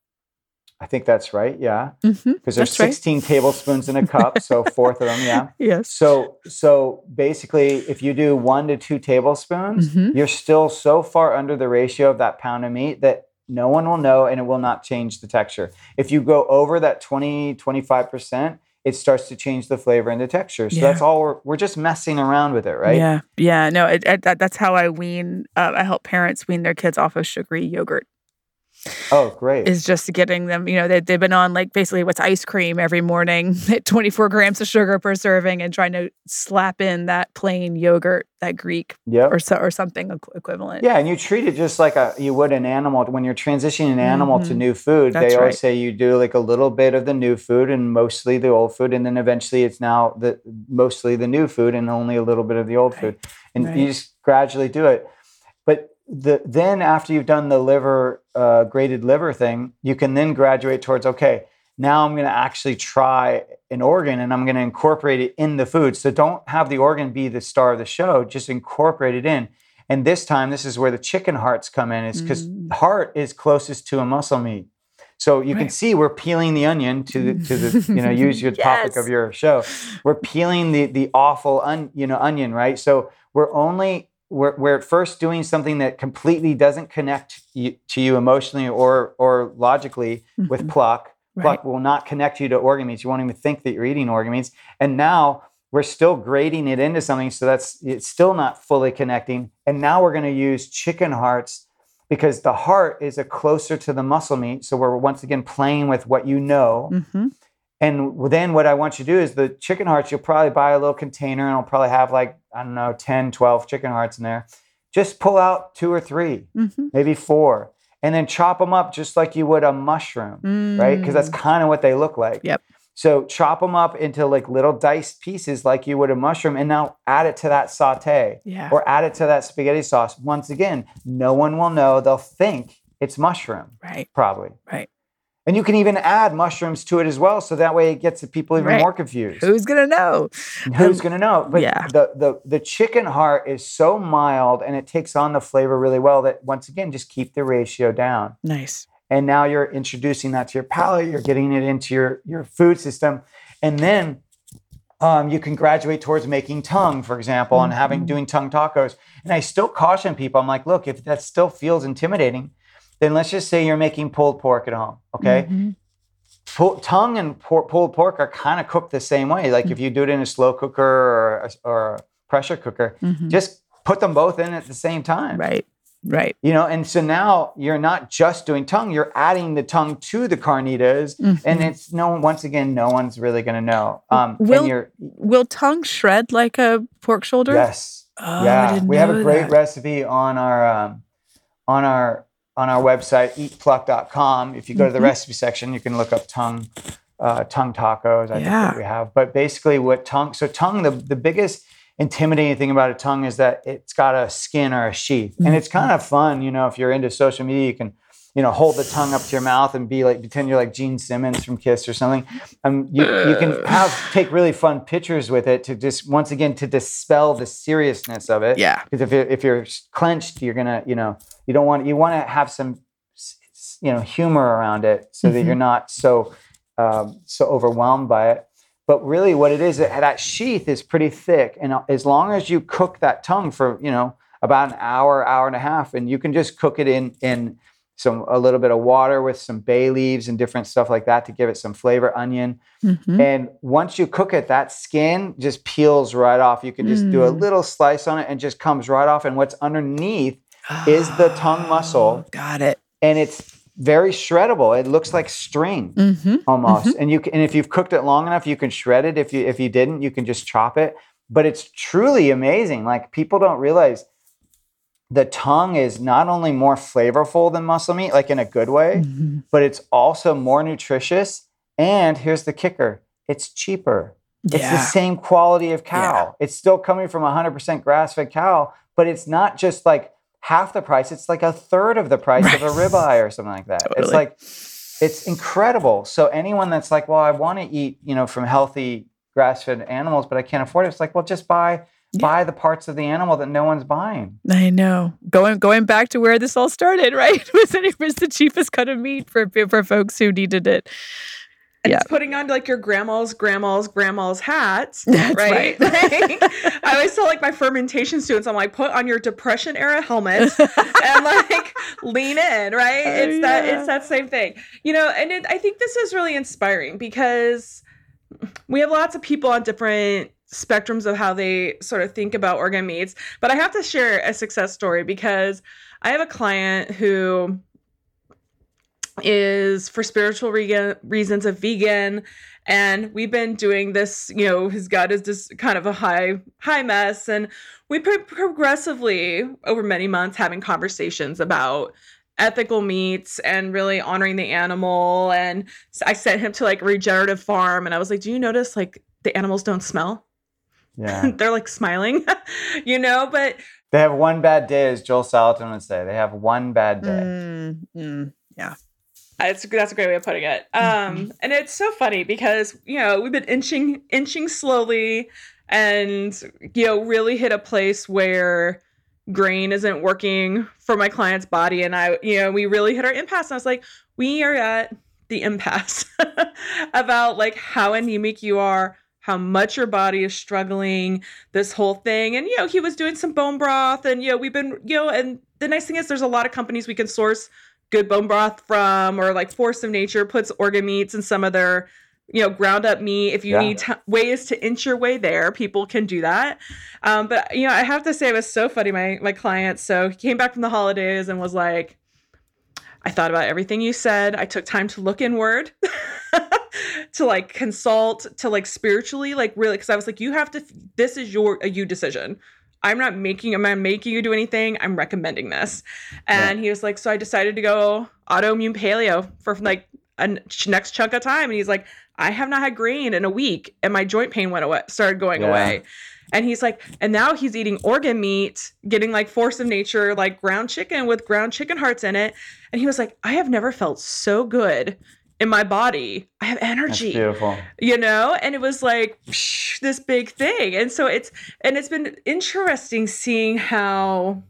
i think that's right yeah hmm because there's That's right. 16 tablespoons in a cup so fourth of them yeah Yes. so so basically, if you do one to two tablespoons, Mhm. you're still so far under the ratio of that pound of meat that no one will know and it will not change the texture. If you go over that 20, 25%, it starts to change the flavor and the texture. So Yeah. that's all we're, we're just messing around with it, right? Yeah. Yeah. No, it, it, that, that's how I wean. Uh, I help parents wean their kids off of sugary yogurt. Oh, great. Is just getting them. You know, they, they've been on like basically what's ice cream every morning at 24 grams of sugar per serving, and trying to slap in that plain yogurt, that Greek yep. or so, or something equivalent. Yeah, and you treat it just like a you would an animal when you're transitioning an animal to Mhm. new food. That's they always right. say you do like a little bit of the new food and mostly the old food, and then eventually it's now the mostly the new food and only a little bit of the old Right. food, and Right. you just gradually do it. The then after you've done the liver uh, grated liver thing, you can then graduate towards okay. Now I'm going to actually try an organ and I'm going to incorporate it in the food. So don't have the organ be the star of the show. Just incorporate it in. And this time, this is where the chicken hearts come in, is because Mm. heart is closest to a muscle meat. So you can see we're peeling the onion to the, to the you know use your topic of your show. We're peeling the the offal un, you know onion, right? So we're only we're, we're at first doing something that completely doesn't connect you, to you emotionally or or logically with Mhm. pluck. Right. Pluck will not connect you to organ meats. You won't even think that you're eating organ meats. And now we're still grating it into something, so that's it's still not fully connecting. And now we're going to use chicken hearts because the heart is a closer to the muscle meat. So we're once again playing with what you know. Mhm. And then what I want you to do is the chicken hearts, you'll probably buy a little container and I'll probably have like, I don't know, 10, 12 chicken hearts in there. Just pull out two or three, Mhm. maybe four, and then chop them up just like you would a mushroom, right? Because that's Mm. kind of what they look like. Yep. So chop them up into like little diced pieces like you would a mushroom and now add it to that saute Yeah. or add it to that spaghetti sauce. Once again, no one will know. They'll think it's mushroom, right. probably. Right. And you can even add mushrooms to it as well. So that way it gets the people even Right. more confused. Who's gonna know? Who's Um, going to know? But yeah. the, the, the chicken heart is so mild and it takes on the flavor really well that once again, just keep the ratio down. Nice. And now you're introducing that to your palate, you're getting it into your, your food system. And then um, you can graduate towards making tongue, for example, and having Mhm. doing tongue tacos. And I still caution people. I'm like, look, if that still feels intimidating, then let's just say you're making pulled pork at home. Okay, Mhm. Pull, tongue and por- pulled pork are kind of cooked the same way. Like if you do it in a slow cooker or a, or a pressure cooker, Mhm. just put them both in at the same time. Right. Right. You know, and so now you're not just doing tongue; you're adding the tongue to the carnitas, and Mhm. it's no. Once again, no one's really going to know. Um, Will- and you're Will tongue shred like a pork shoulder? yes, Oh, yeah. We have a great that. recipe on our um, on our on our website eatpluck.com. If you go to the Mhm. recipe section, you can look up tongue uh, tongue tacos. I think Yeah. that we have. But basically, what tongue? So tongue. The the biggest intimidating thing about a tongue is that it's got a skin or a sheath, and it's Mm-hmm. kind of fun. You know, if you're into social media, you can. You know, hold the tongue up to your mouth and be like, pretend you're like Gene Simmons from Kiss or something. Um, you, you can have take really fun pictures with it to just once again to dispel the seriousness of it. Yeah. because if you're, if you're clenched you're gonna you know you don't want you want to have some s- s- you know humor around it so that you're not so um, so overwhelmed by it. But really what it is that that sheath is pretty thick. And as long as you cook that tongue for you know about an hour hour and a half and you can just cook it in in some a little bit of water with some bay leaves and different stuff like that to give it some flavor onion Mhm. and once you cook it, that skin just peels right off. You can just do a Mm. little slice on it and just comes right off. And what's underneath, is the tongue muscle. Oh, Got it. and it's very shreddable. It looks like string Mm-hmm. almost. And you can, and if you've cooked it long enough, you can shred it. If you if you didn't, you can just chop it. But it's truly amazing. Like people don't realize the tongue is not only more flavorful than muscle meat, like in a good way, Mhm. but it's also more nutritious. And here's the kicker it's cheaper. It's the same quality of cow. It's still coming from 100% grass fed cow, but it's not just like half the price, it's like a third of the price of a Right. ribeye or something like that. It's like, it's incredible. So anyone that's like, well, I want to eat, you know, from healthy grass fed animals, but I can't afford it, it's like, well, just buy. Yeah. Buy the parts of the animal that no one's buying. I know. Going going back to where this all started, right? Was that it was the cheapest cut of meat for for folks who needed it. And Yeah. it's putting on like your grandma's grandma's grandma's hats. That's right. right. Like, I always tell like my fermentation students, I'm like, put on your depression era helmet and like lean in, right? Oh, It's that it's that same thing. You know, and it, I think this is really inspiring because we have lots of people on different spectrums of how they sort of think about organ meats, but I have to share a success story because I have a client who is for spiritual regan- reasons a vegan and we've been doing this you know his gut is just kind of a high high mess and we pro- progressively over many months having conversations about ethical meats and really honoring the animal and i sent him to like regenerative farm and i was like do you notice like the animals don't smell Yeah. they're like smiling you know but they have one bad day, as Joel Salatin would say. They have one bad day. Mm, mm. That's that's a great way of putting it. Um, and it's so funny because you know we've been inching inching slowly, and you know really hit a place where grain isn't working for my client's body, and I you know we really hit our impasse. And I was like, we are at the impasse about like how anemic you are. How much your body is struggling, this whole thing. And, you know, he was doing some bone broth. And, you know, we've been, you know, and the nice thing is there's a lot of companies we can source good bone broth from or like force of nature puts organ meats and some of their you know ground up meat if you Yeah. need t- ways to inch your way there people can do that um, but you know i have to say it was so funny my my client so he came back from the holidays and was like i thought about everything you said. I took time to look inward to like consult to like spiritually like really because i was like you have to this is your a you decision. I'm not making i'm not making you do anything. I'm recommending this. And he was like so i decided to go autoimmune paleo for like a next chunk of time. And he's like i have not had grain in a week and my joint pain went away started going Yeah. away. And he's like and now he's eating organ meat getting like force of nature like ground chicken with ground chicken hearts in it and he was like i have never felt so good in my body. I have That's energy. beautiful. you know? And it was like psh, this big thing. And so it's and it's been interesting seeing how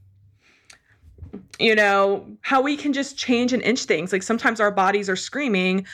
you know how we can just change and inch things. Like sometimes our bodies are screaming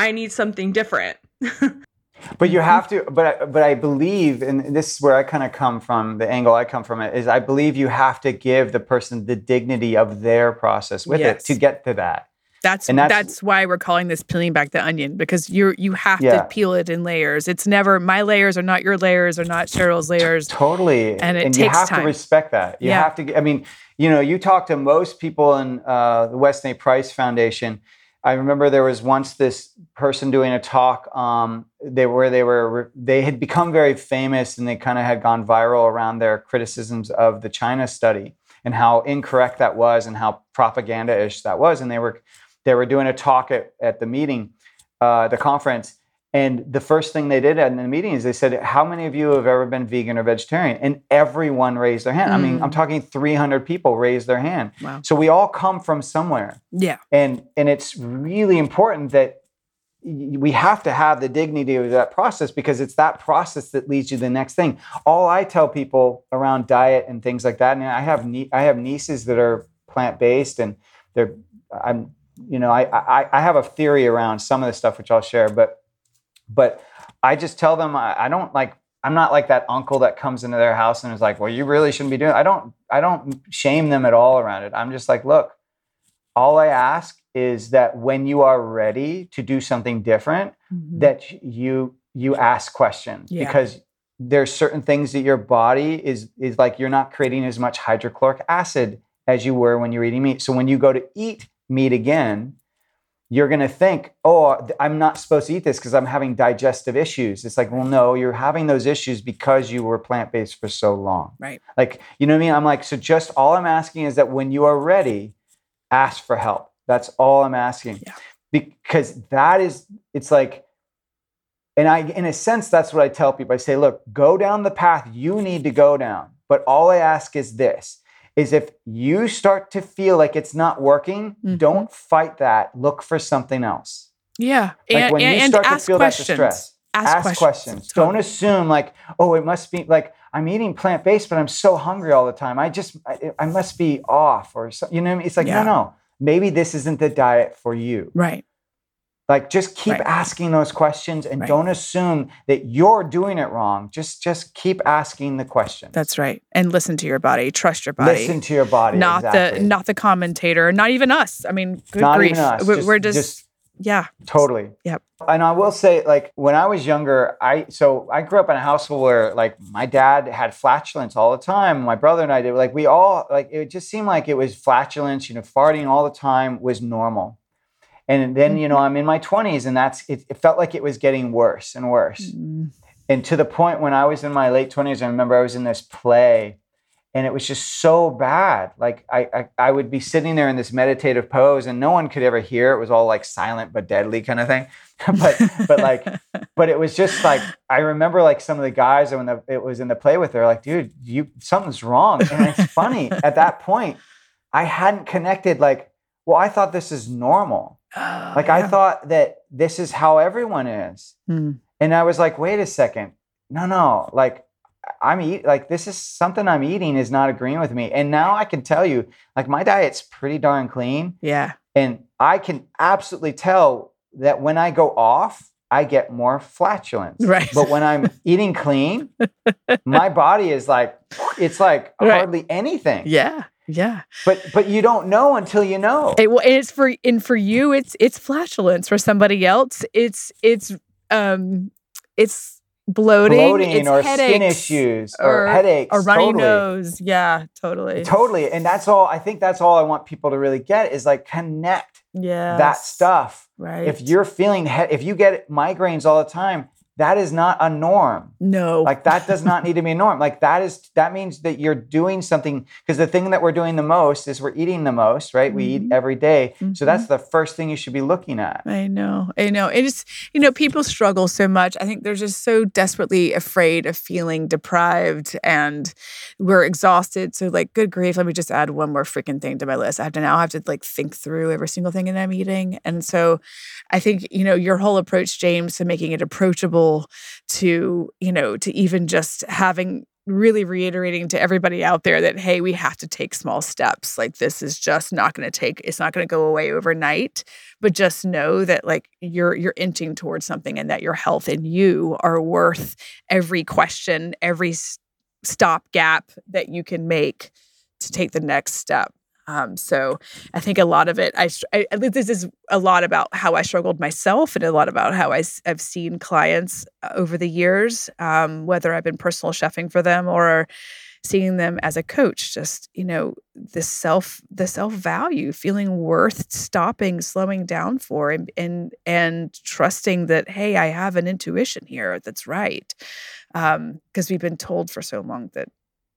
i need something different But you have to, but I- but I believe, and this is where I kind of come from. The angle I come from it is I believe you have to give the person the dignity of their process with Yes. it to get to that. That's, And that's that's- why we're calling this peeling back the onion because you you have Yeah. to peel it in layers. It's never my layers are not your layers are not Cheryl's layers. Totally, And it you takes have time. to respect that. You Yeah. have to. I mean, you know, you talk to most people in uh, the Weston A. Price Foundation. I remember there was once this person doing a talk. Um, they where they were they had become very famous and they kind of had gone viral around their criticisms of the China study and how incorrect that was and how propaganda-ish that was. And they were they were doing a talk at, at the meeting, uh, the conference, and the first thing they did in the meeting is they said, How many of you have ever been vegan or vegetarian? And everyone raised their hand. I mean, Mm. I'm talking 300 people raised their hand. Wow. So we all come from somewhere. Yeah. And, and it's really important that we have to have the dignity of that process because it's that process that leads you to the next thing. All I tell people around diet and things like that, and I have nie- I have nieces that are plant based, and they're I'm you know I, I I have a theory around some of the stuff which I'll share, but but I just tell them I, I don't like I'm not like that uncle that comes into their house and is like, well, you really shouldn't be doing. I don't I don't shame them at all around it. I'm just like, look, all I ask is that when you are ready to do something different, Mhm. that you you ask questions Yeah. because there's certain things that your body is is like you're not creating as much hydrochloric acid as you were when you're eating meat. So when you go to eat meat again, you're going to think, oh, I'm not supposed to eat this because I'm having digestive issues. It's like, well, no, you're having those issues because you were plant based for so long. Right. Like, you know what I mean? I'm like, so just all I'm asking is that when you are ready, ask for help. That's all I'm asking. Yeah. Because that is, it's like, and I, in a sense, that's what I tell people. I say, look, go down the path you need to go down. But all I ask is this is if you start to feel like it's not working, Mhm. don't fight that. Look for something else. Yeah. Like and when and, you start to ask feel that questions. distress, Ask, ask questions. questions. Totally. Don't assume like, oh, it must be like I'm eating plant based, but I'm so hungry all the time. I just I, I must be off or so, you know. What I mean? It's like Yeah. no, no. Maybe this isn't the diet for you. Right. Like just keep Right. asking those questions and Right. don't assume that you're doing it wrong. Just just keep asking the questions. That's right. And listen to your body. Trust your body. Listen to your body. not exactly. the not the commentator. Not even us. I mean, good Not grief. even us. We're, Just- we're just, yeah. Totally. Yep. And I will say, like, when I was younger, I so I grew up in a household where like my dad had flatulence all the time. My brother and I did. Like we all like it just seemed like it was flatulence, you know, farting all the time was normal. And then, you know, Mm-hmm. I'm in my 20s and that's it, it felt like it was getting worse and worse. Mm, And to the point when I was in my late 20s, I remember I was in this play and it was just so bad. Like I, I, I would be sitting there in this meditative pose and no one could ever hear. It was all like silent but deadly kind of thing. but but like but it was just like I remember like some of the guys when the, it was in the play with they're like, dude, you something's wrong. And it's funny at that point, I hadn't connected like, well, I thought this is normal. Oh, Like I thought that this is how everyone is. Mm. And I was like, wait a second. No, no. Like I'm eat like this is something I'm eating is not agreeing with me. And now I can tell you, like my diet's pretty darn clean. yeah. And I can absolutely tell that when I go off, I get more flatulence. Right. But when I'm eating clean, my body is like, it's like Right. hardly anything. Yeah. Yeah. But but you don't know until you know. It, well, and it's for and for you, it's it's flatulence. For somebody else, it's it's um it's bloating, Bloating it's or skin issues or, or- headaches. or runny totally. nose. Yeah, totally. Totally. And that's all I think that's all I want people to really get is like connect Yeah. that stuff. Right. If you're feeling he- if you get migraines all the time, that is not a norm. no. Like that does not need to be a norm. Like that is that means that you're doing something because the thing that we're doing the most is we're eating the most, right? We eat Mhm. every day. So Mhm. that's the first thing you should be looking at. I know. I know. It is, you know, people struggle so much. I think they're just so desperately afraid of feeling deprived and we're exhausted. So, like, good grief, let me just add one more freaking thing to my list. I have to now have to like think through every single thing that I'm eating. And so I think, you know, your whole approach, James, to making it approachable to, you know, to even just having really reiterating to everybody out there that hey we have to take small steps. Like this is just not going to take it's not going to go away overnight. But just know that like you're you're inching towards something and that your health and you are worth every question every stop gap that you can make to take the next step um, so i think a lot of it I, I this is a lot about how i struggled myself and a lot about how I, have seen clients uh, over the years um, whether i've been personal chefing for them or seeing them as a coach just you know the self the self value feeling worth stopping slowing down for and and and trusting that hey i have an intuition here that's right. Um because we've been told for so long that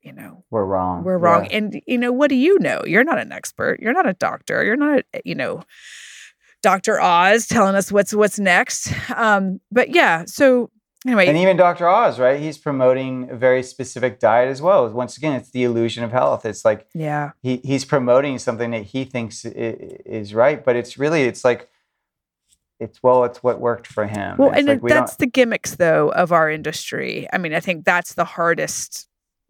you know We're wrong. we're wrong Yeah. and you know what do you know you're not an expert you're not a doctor you're not a, you know dr oz telling us what's what's next um but yeah so anyway And even Dr. Oz, right? He's promoting a very specific diet as well. Once again, it's the illusion of health. It's like yeah he, he's promoting something that he thinks is right, but it's really it's like it's well, it's what worked for him. Well, It's and like we that's the gimmicks, though, of our industry. I mean, I think that's the hardest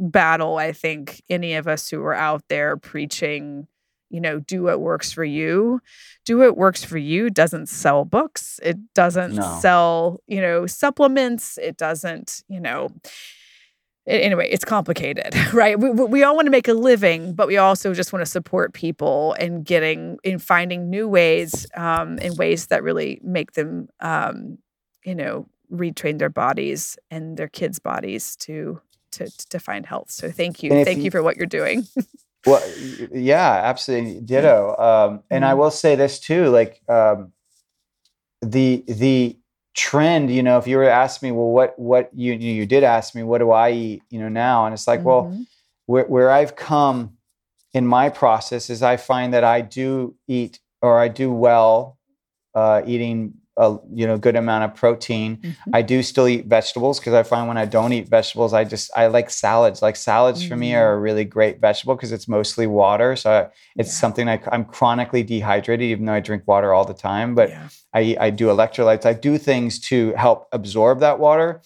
battle. I think any of us who are out there preaching, you know, do what works for you. Do what works for you doesn't sell books. It doesn't No. sell, you know, supplements. It doesn't, you know. a- Anyway, it's complicated, right? We, we we all want to make a living, but we also just want to support people and getting in finding new ways, um, in ways that really make them, um, you know, retrain their bodies and their kids' bodies to to to find health. So thank you, thank you- you for what you're doing. Well, yeah, absolutely, ditto. Um, and I Mhm. will say this too: like, um, the the trend, you know, if you were to ask me, well, what what you you did ask me, what do I eat, you know, now, and it's like, well, Mhm. where where I've come in my process is I find that I do eat or I do well uh, eating a you know good amount of protein. Mhm. I do still eat vegetables because I find when I don't eat vegetables, I just I like salads. Like salads for me Mm. are a really great vegetable because it's mostly water. So I, it's Yeah. something I, I'm chronically dehydrated, even though I drink water all the time. But Yeah. I, I do electrolytes. I do things to help absorb that water.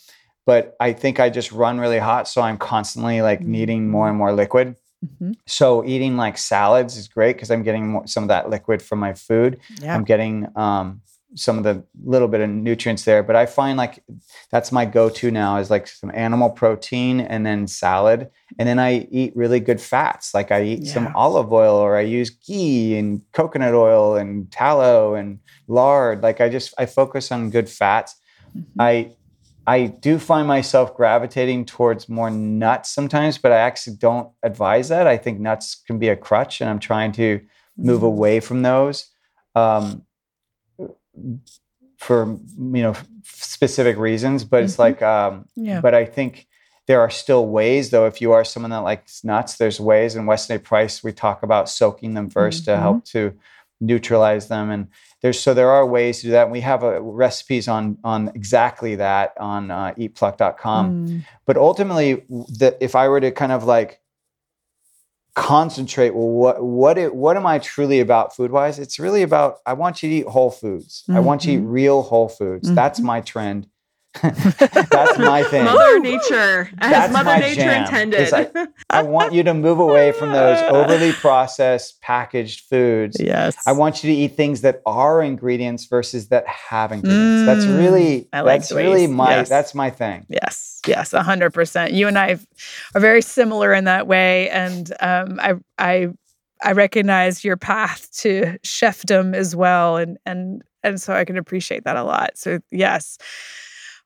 But I think I just run really hot, so I'm constantly like needing more and more liquid. Mhm. So eating like salads is great because I'm getting more, some of that liquid from my food. Yeah. I'm getting um, some of the little bit of nutrients there. But I find like that's my go-to now is like some animal protein and then salad, and then I eat really good fats. Like I eat some olive oil or I use ghee and coconut oil and tallow and lard. Like I just I focus on good fats. Mhm. I I do find myself gravitating towards more nuts sometimes, but I actually don't advise that. I think nuts can be a crutch, and I'm trying to move Mhm. away from those um, for you know specific reasons. But it's Mhm. like, um, Yeah. but I think there are still ways, though. If you are someone that likes nuts, there's ways. In Weston A. Price, we talk about soaking them 1st to Mhm. help to neutralize them, and there's so there are ways to do that. And we have uh, recipes on on exactly that on uh, eatpluck.com Mm. but ultimately the, if i were to kind of like concentrate well what what it, what am i truly about food wise it's really about i want you to eat whole foods i want you to eat Mhm. real whole foods that's Mhm. my trend that's my thing Mother Nature, as That's Mother Nature jam. intended. Like- i want you to move away from those overly processed packaged foods Yes. I want you to eat things that are ingredients versus that have ingredients. that's Mm, really I like that's the way you really my yes. that's my thing. Yes, yes, a hundred percent. You and I are very similar in that way, and um, I, I, I recognize your path to chefdom as well, and and and so I can appreciate that a lot. So yes.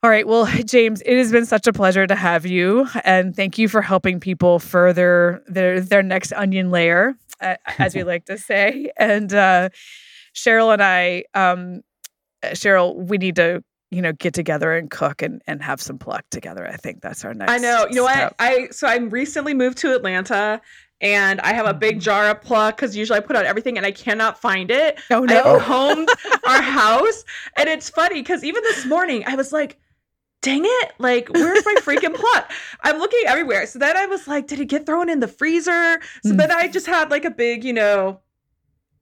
All right. Well, James, it has been such a pleasure to have you, and thank you for helping people further their their next onion layer, uh, as we like to say. And uh, Cheryl and I, um, Cheryl, we need to you know get together and cook and and have some pluck together. I think that's our next. I know. You know what? step. I so I recently moved to Atlanta and I have a big Mhm. jar of pluck because usually I put out everything and I cannot find it. Oh I no. combed our house and it's funny because even this morning I was like, dang it, like where's my freaking pluck I'm looking everywhere. So then I was like, did it get thrown in the freezer? So Mm. then I just had like a big, you know,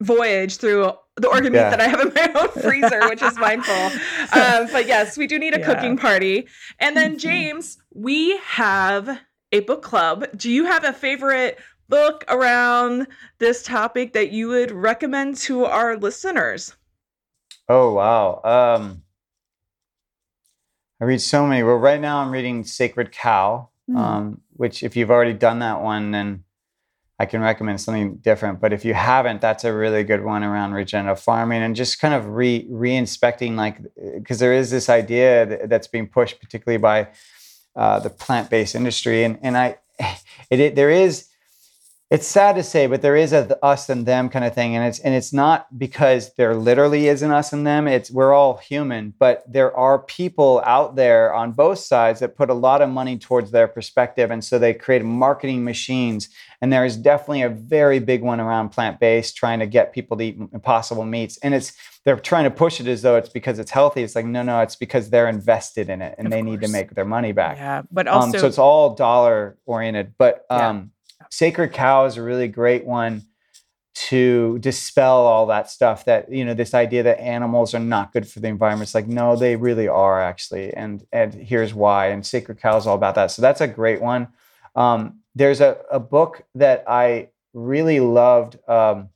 voyage through the organ meat that I have in my own freezer, which is mindful. Um, but yes, we do need a Yeah. cooking party. And then, Mhm. James, we have a book club. Do you have a favorite book around this topic that you would recommend to our listeners? Oh wow. Um I read so many. Well, right now I'm reading Sacred Cow, Hmm. um, which if you've already done that one, then I can recommend something different. But if you haven't, that's a really good one around regenerative farming and just kind of re re-inspecting, like because there is this idea that, that's being pushed, particularly by uh, the plant-based industry, and and I, it, it there is it's sad to say, but there is a the us and them kind of thing, and it's and it's not because there literally is an us and them. It's we're all human, but there are people out there on both sides that put a lot of money towards their perspective, and so they create marketing machines. And there is definitely a very big one around plant based, trying to get people to eat impossible meats, and it's they're trying to push it as though it's because it's healthy. It's like no, no, it's because they're invested in it and Of they need to make their money back. Yeah, but Um, also so it's all dollar oriented. But Yeah. Sacred Cow is a really great one to dispel all that stuff that, you know, this idea that animals are not good for the environment. It's like, no, they really are actually. And and here's why. And Sacred Cow is all about that. So that's a great one. Um, there's a, a book that I really loved um,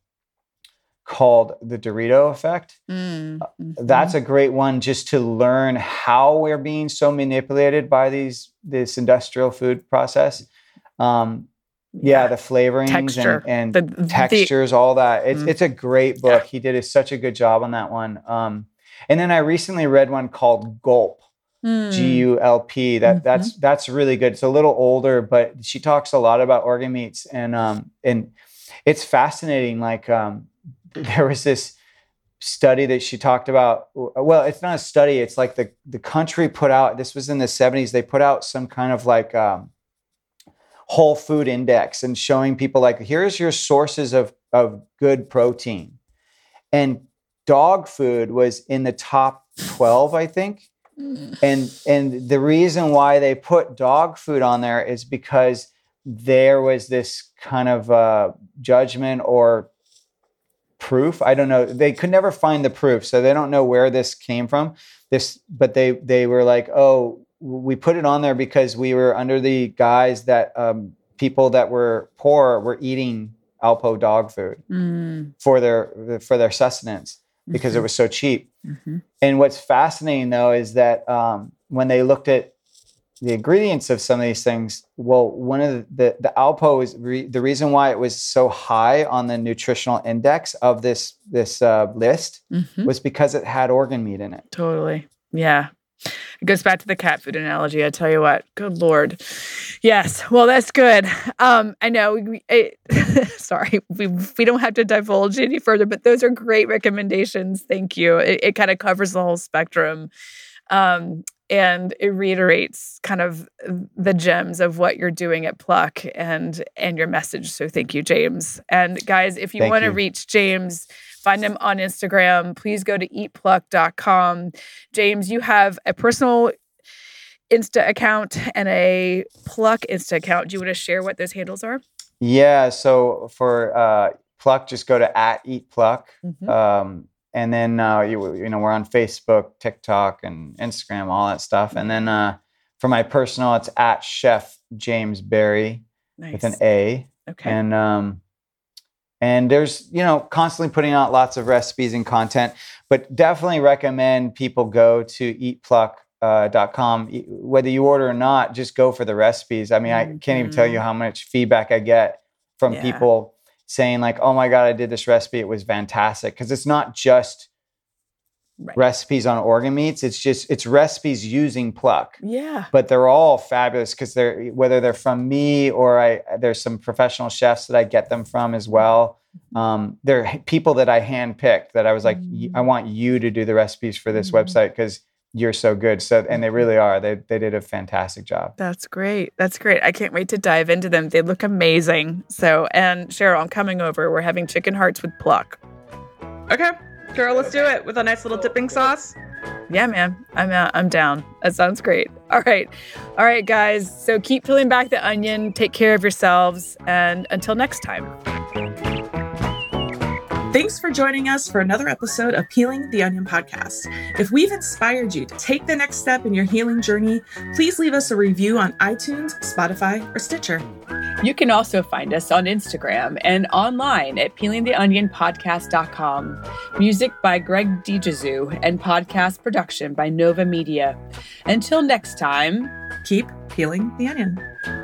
called The Dorito Effect Mm, mhm. that's a great one just to learn how we're being so manipulated by these this industrial food process um yeah, the flavorings Texture. and, The- and the- textures all that it's Mm. it's a great book he did a, such a good job on that one um and then i recently read one called gulp Mm. g-u-l-p that Mhm. that's that's really good it's a little older but she talks a lot about organ meats and um and it's fascinating like um there was this study that she talked about. Well, it's not a study. It's like the the country put out. This was in the '70s. They put out some kind of like um, whole food index and showing people like here's your sources of of good protein, and dog food was in the top 12, I think. And and the reason why they put dog food on there is because there was this kind of uh, judgment or proof. I don't know. They could never find the proof, so they don't know where this came from. This, but they they were like, oh, we put it on there because we were under the guise that um, people that were poor were eating Alpo dog food Mm. for their for their sustenance because it Mhm. was so cheap. Mhm. And what's fascinating though is that um, when they looked at the ingredients of some of these things, well, one of the the, the Alpo is re- the reason why it was so high on the nutritional index of this this uh, list Mhm. was because it had organ meat in it. Totally. Yeah. It goes back to the cat food analogy. I tell you what. Good lord. Yes. Well, that's good. Um, I know. We, it, sorry, we we don't have to divulge any further, but those are great recommendations. Thank you. It, it kind of covers the whole spectrum, um, and it reiterates kind of the gems of what you're doing at Pluck and and your message. So thank you, James. And guys, if you want to reach James, find him on Instagram. Please go to eatpluck.com. James, you have a personal Insta account and a Pluck Insta account. Do you want to share what those handles are? Yeah. So for uh, pluck, just go to at eat pluck. Mhm. Um, and then uh, you you know we're on Facebook, TikTok, and Instagram, all that stuff. And then uh, for my personal, it's at Chef James Barry Nice. with an A. okay. And um, and there's you know constantly putting out lots of recipes and content, but definitely recommend people go to eatpluck. Uh, whether you order or not just go for the recipes i mean i can't even tell you Mhm. how much feedback i get from Yeah. people saying like oh my god i did this recipe it was fantastic because it's not just Right. recipes on organ meats it's just it's recipes using pluck yeah. but they're all fabulous because they're whether they're from me or i there's some professional chefs that i get them from as well um, they're people that i handpicked that i was like "Y- i want you to do the recipes for this Mhm. website because you're so good so and they really are they, they did a fantastic job That's great. That's great. I can't wait to dive into them. They look amazing. So, and Cheryl, I'm coming over. We're having chicken hearts with Pluck. Okay, girl, let's do it with a nice little dipping sauce. Yeah, man. I'm uh, I'm down. That sounds great. All right. All right, guys. So keep peeling back the onion. Take care of yourselves. And until next time. Thanks for joining us for another episode of Peeling the Onion podcast. If we've inspired you to take the next step in your healing journey, please leave us a review on iTunes, Spotify, or Stitcher. You can also find us on Instagram and online at peelingtheonionpodcast.com. Music by Greg DiGezu and podcast production by Nova Media. Until next time. Keep peeling the onion.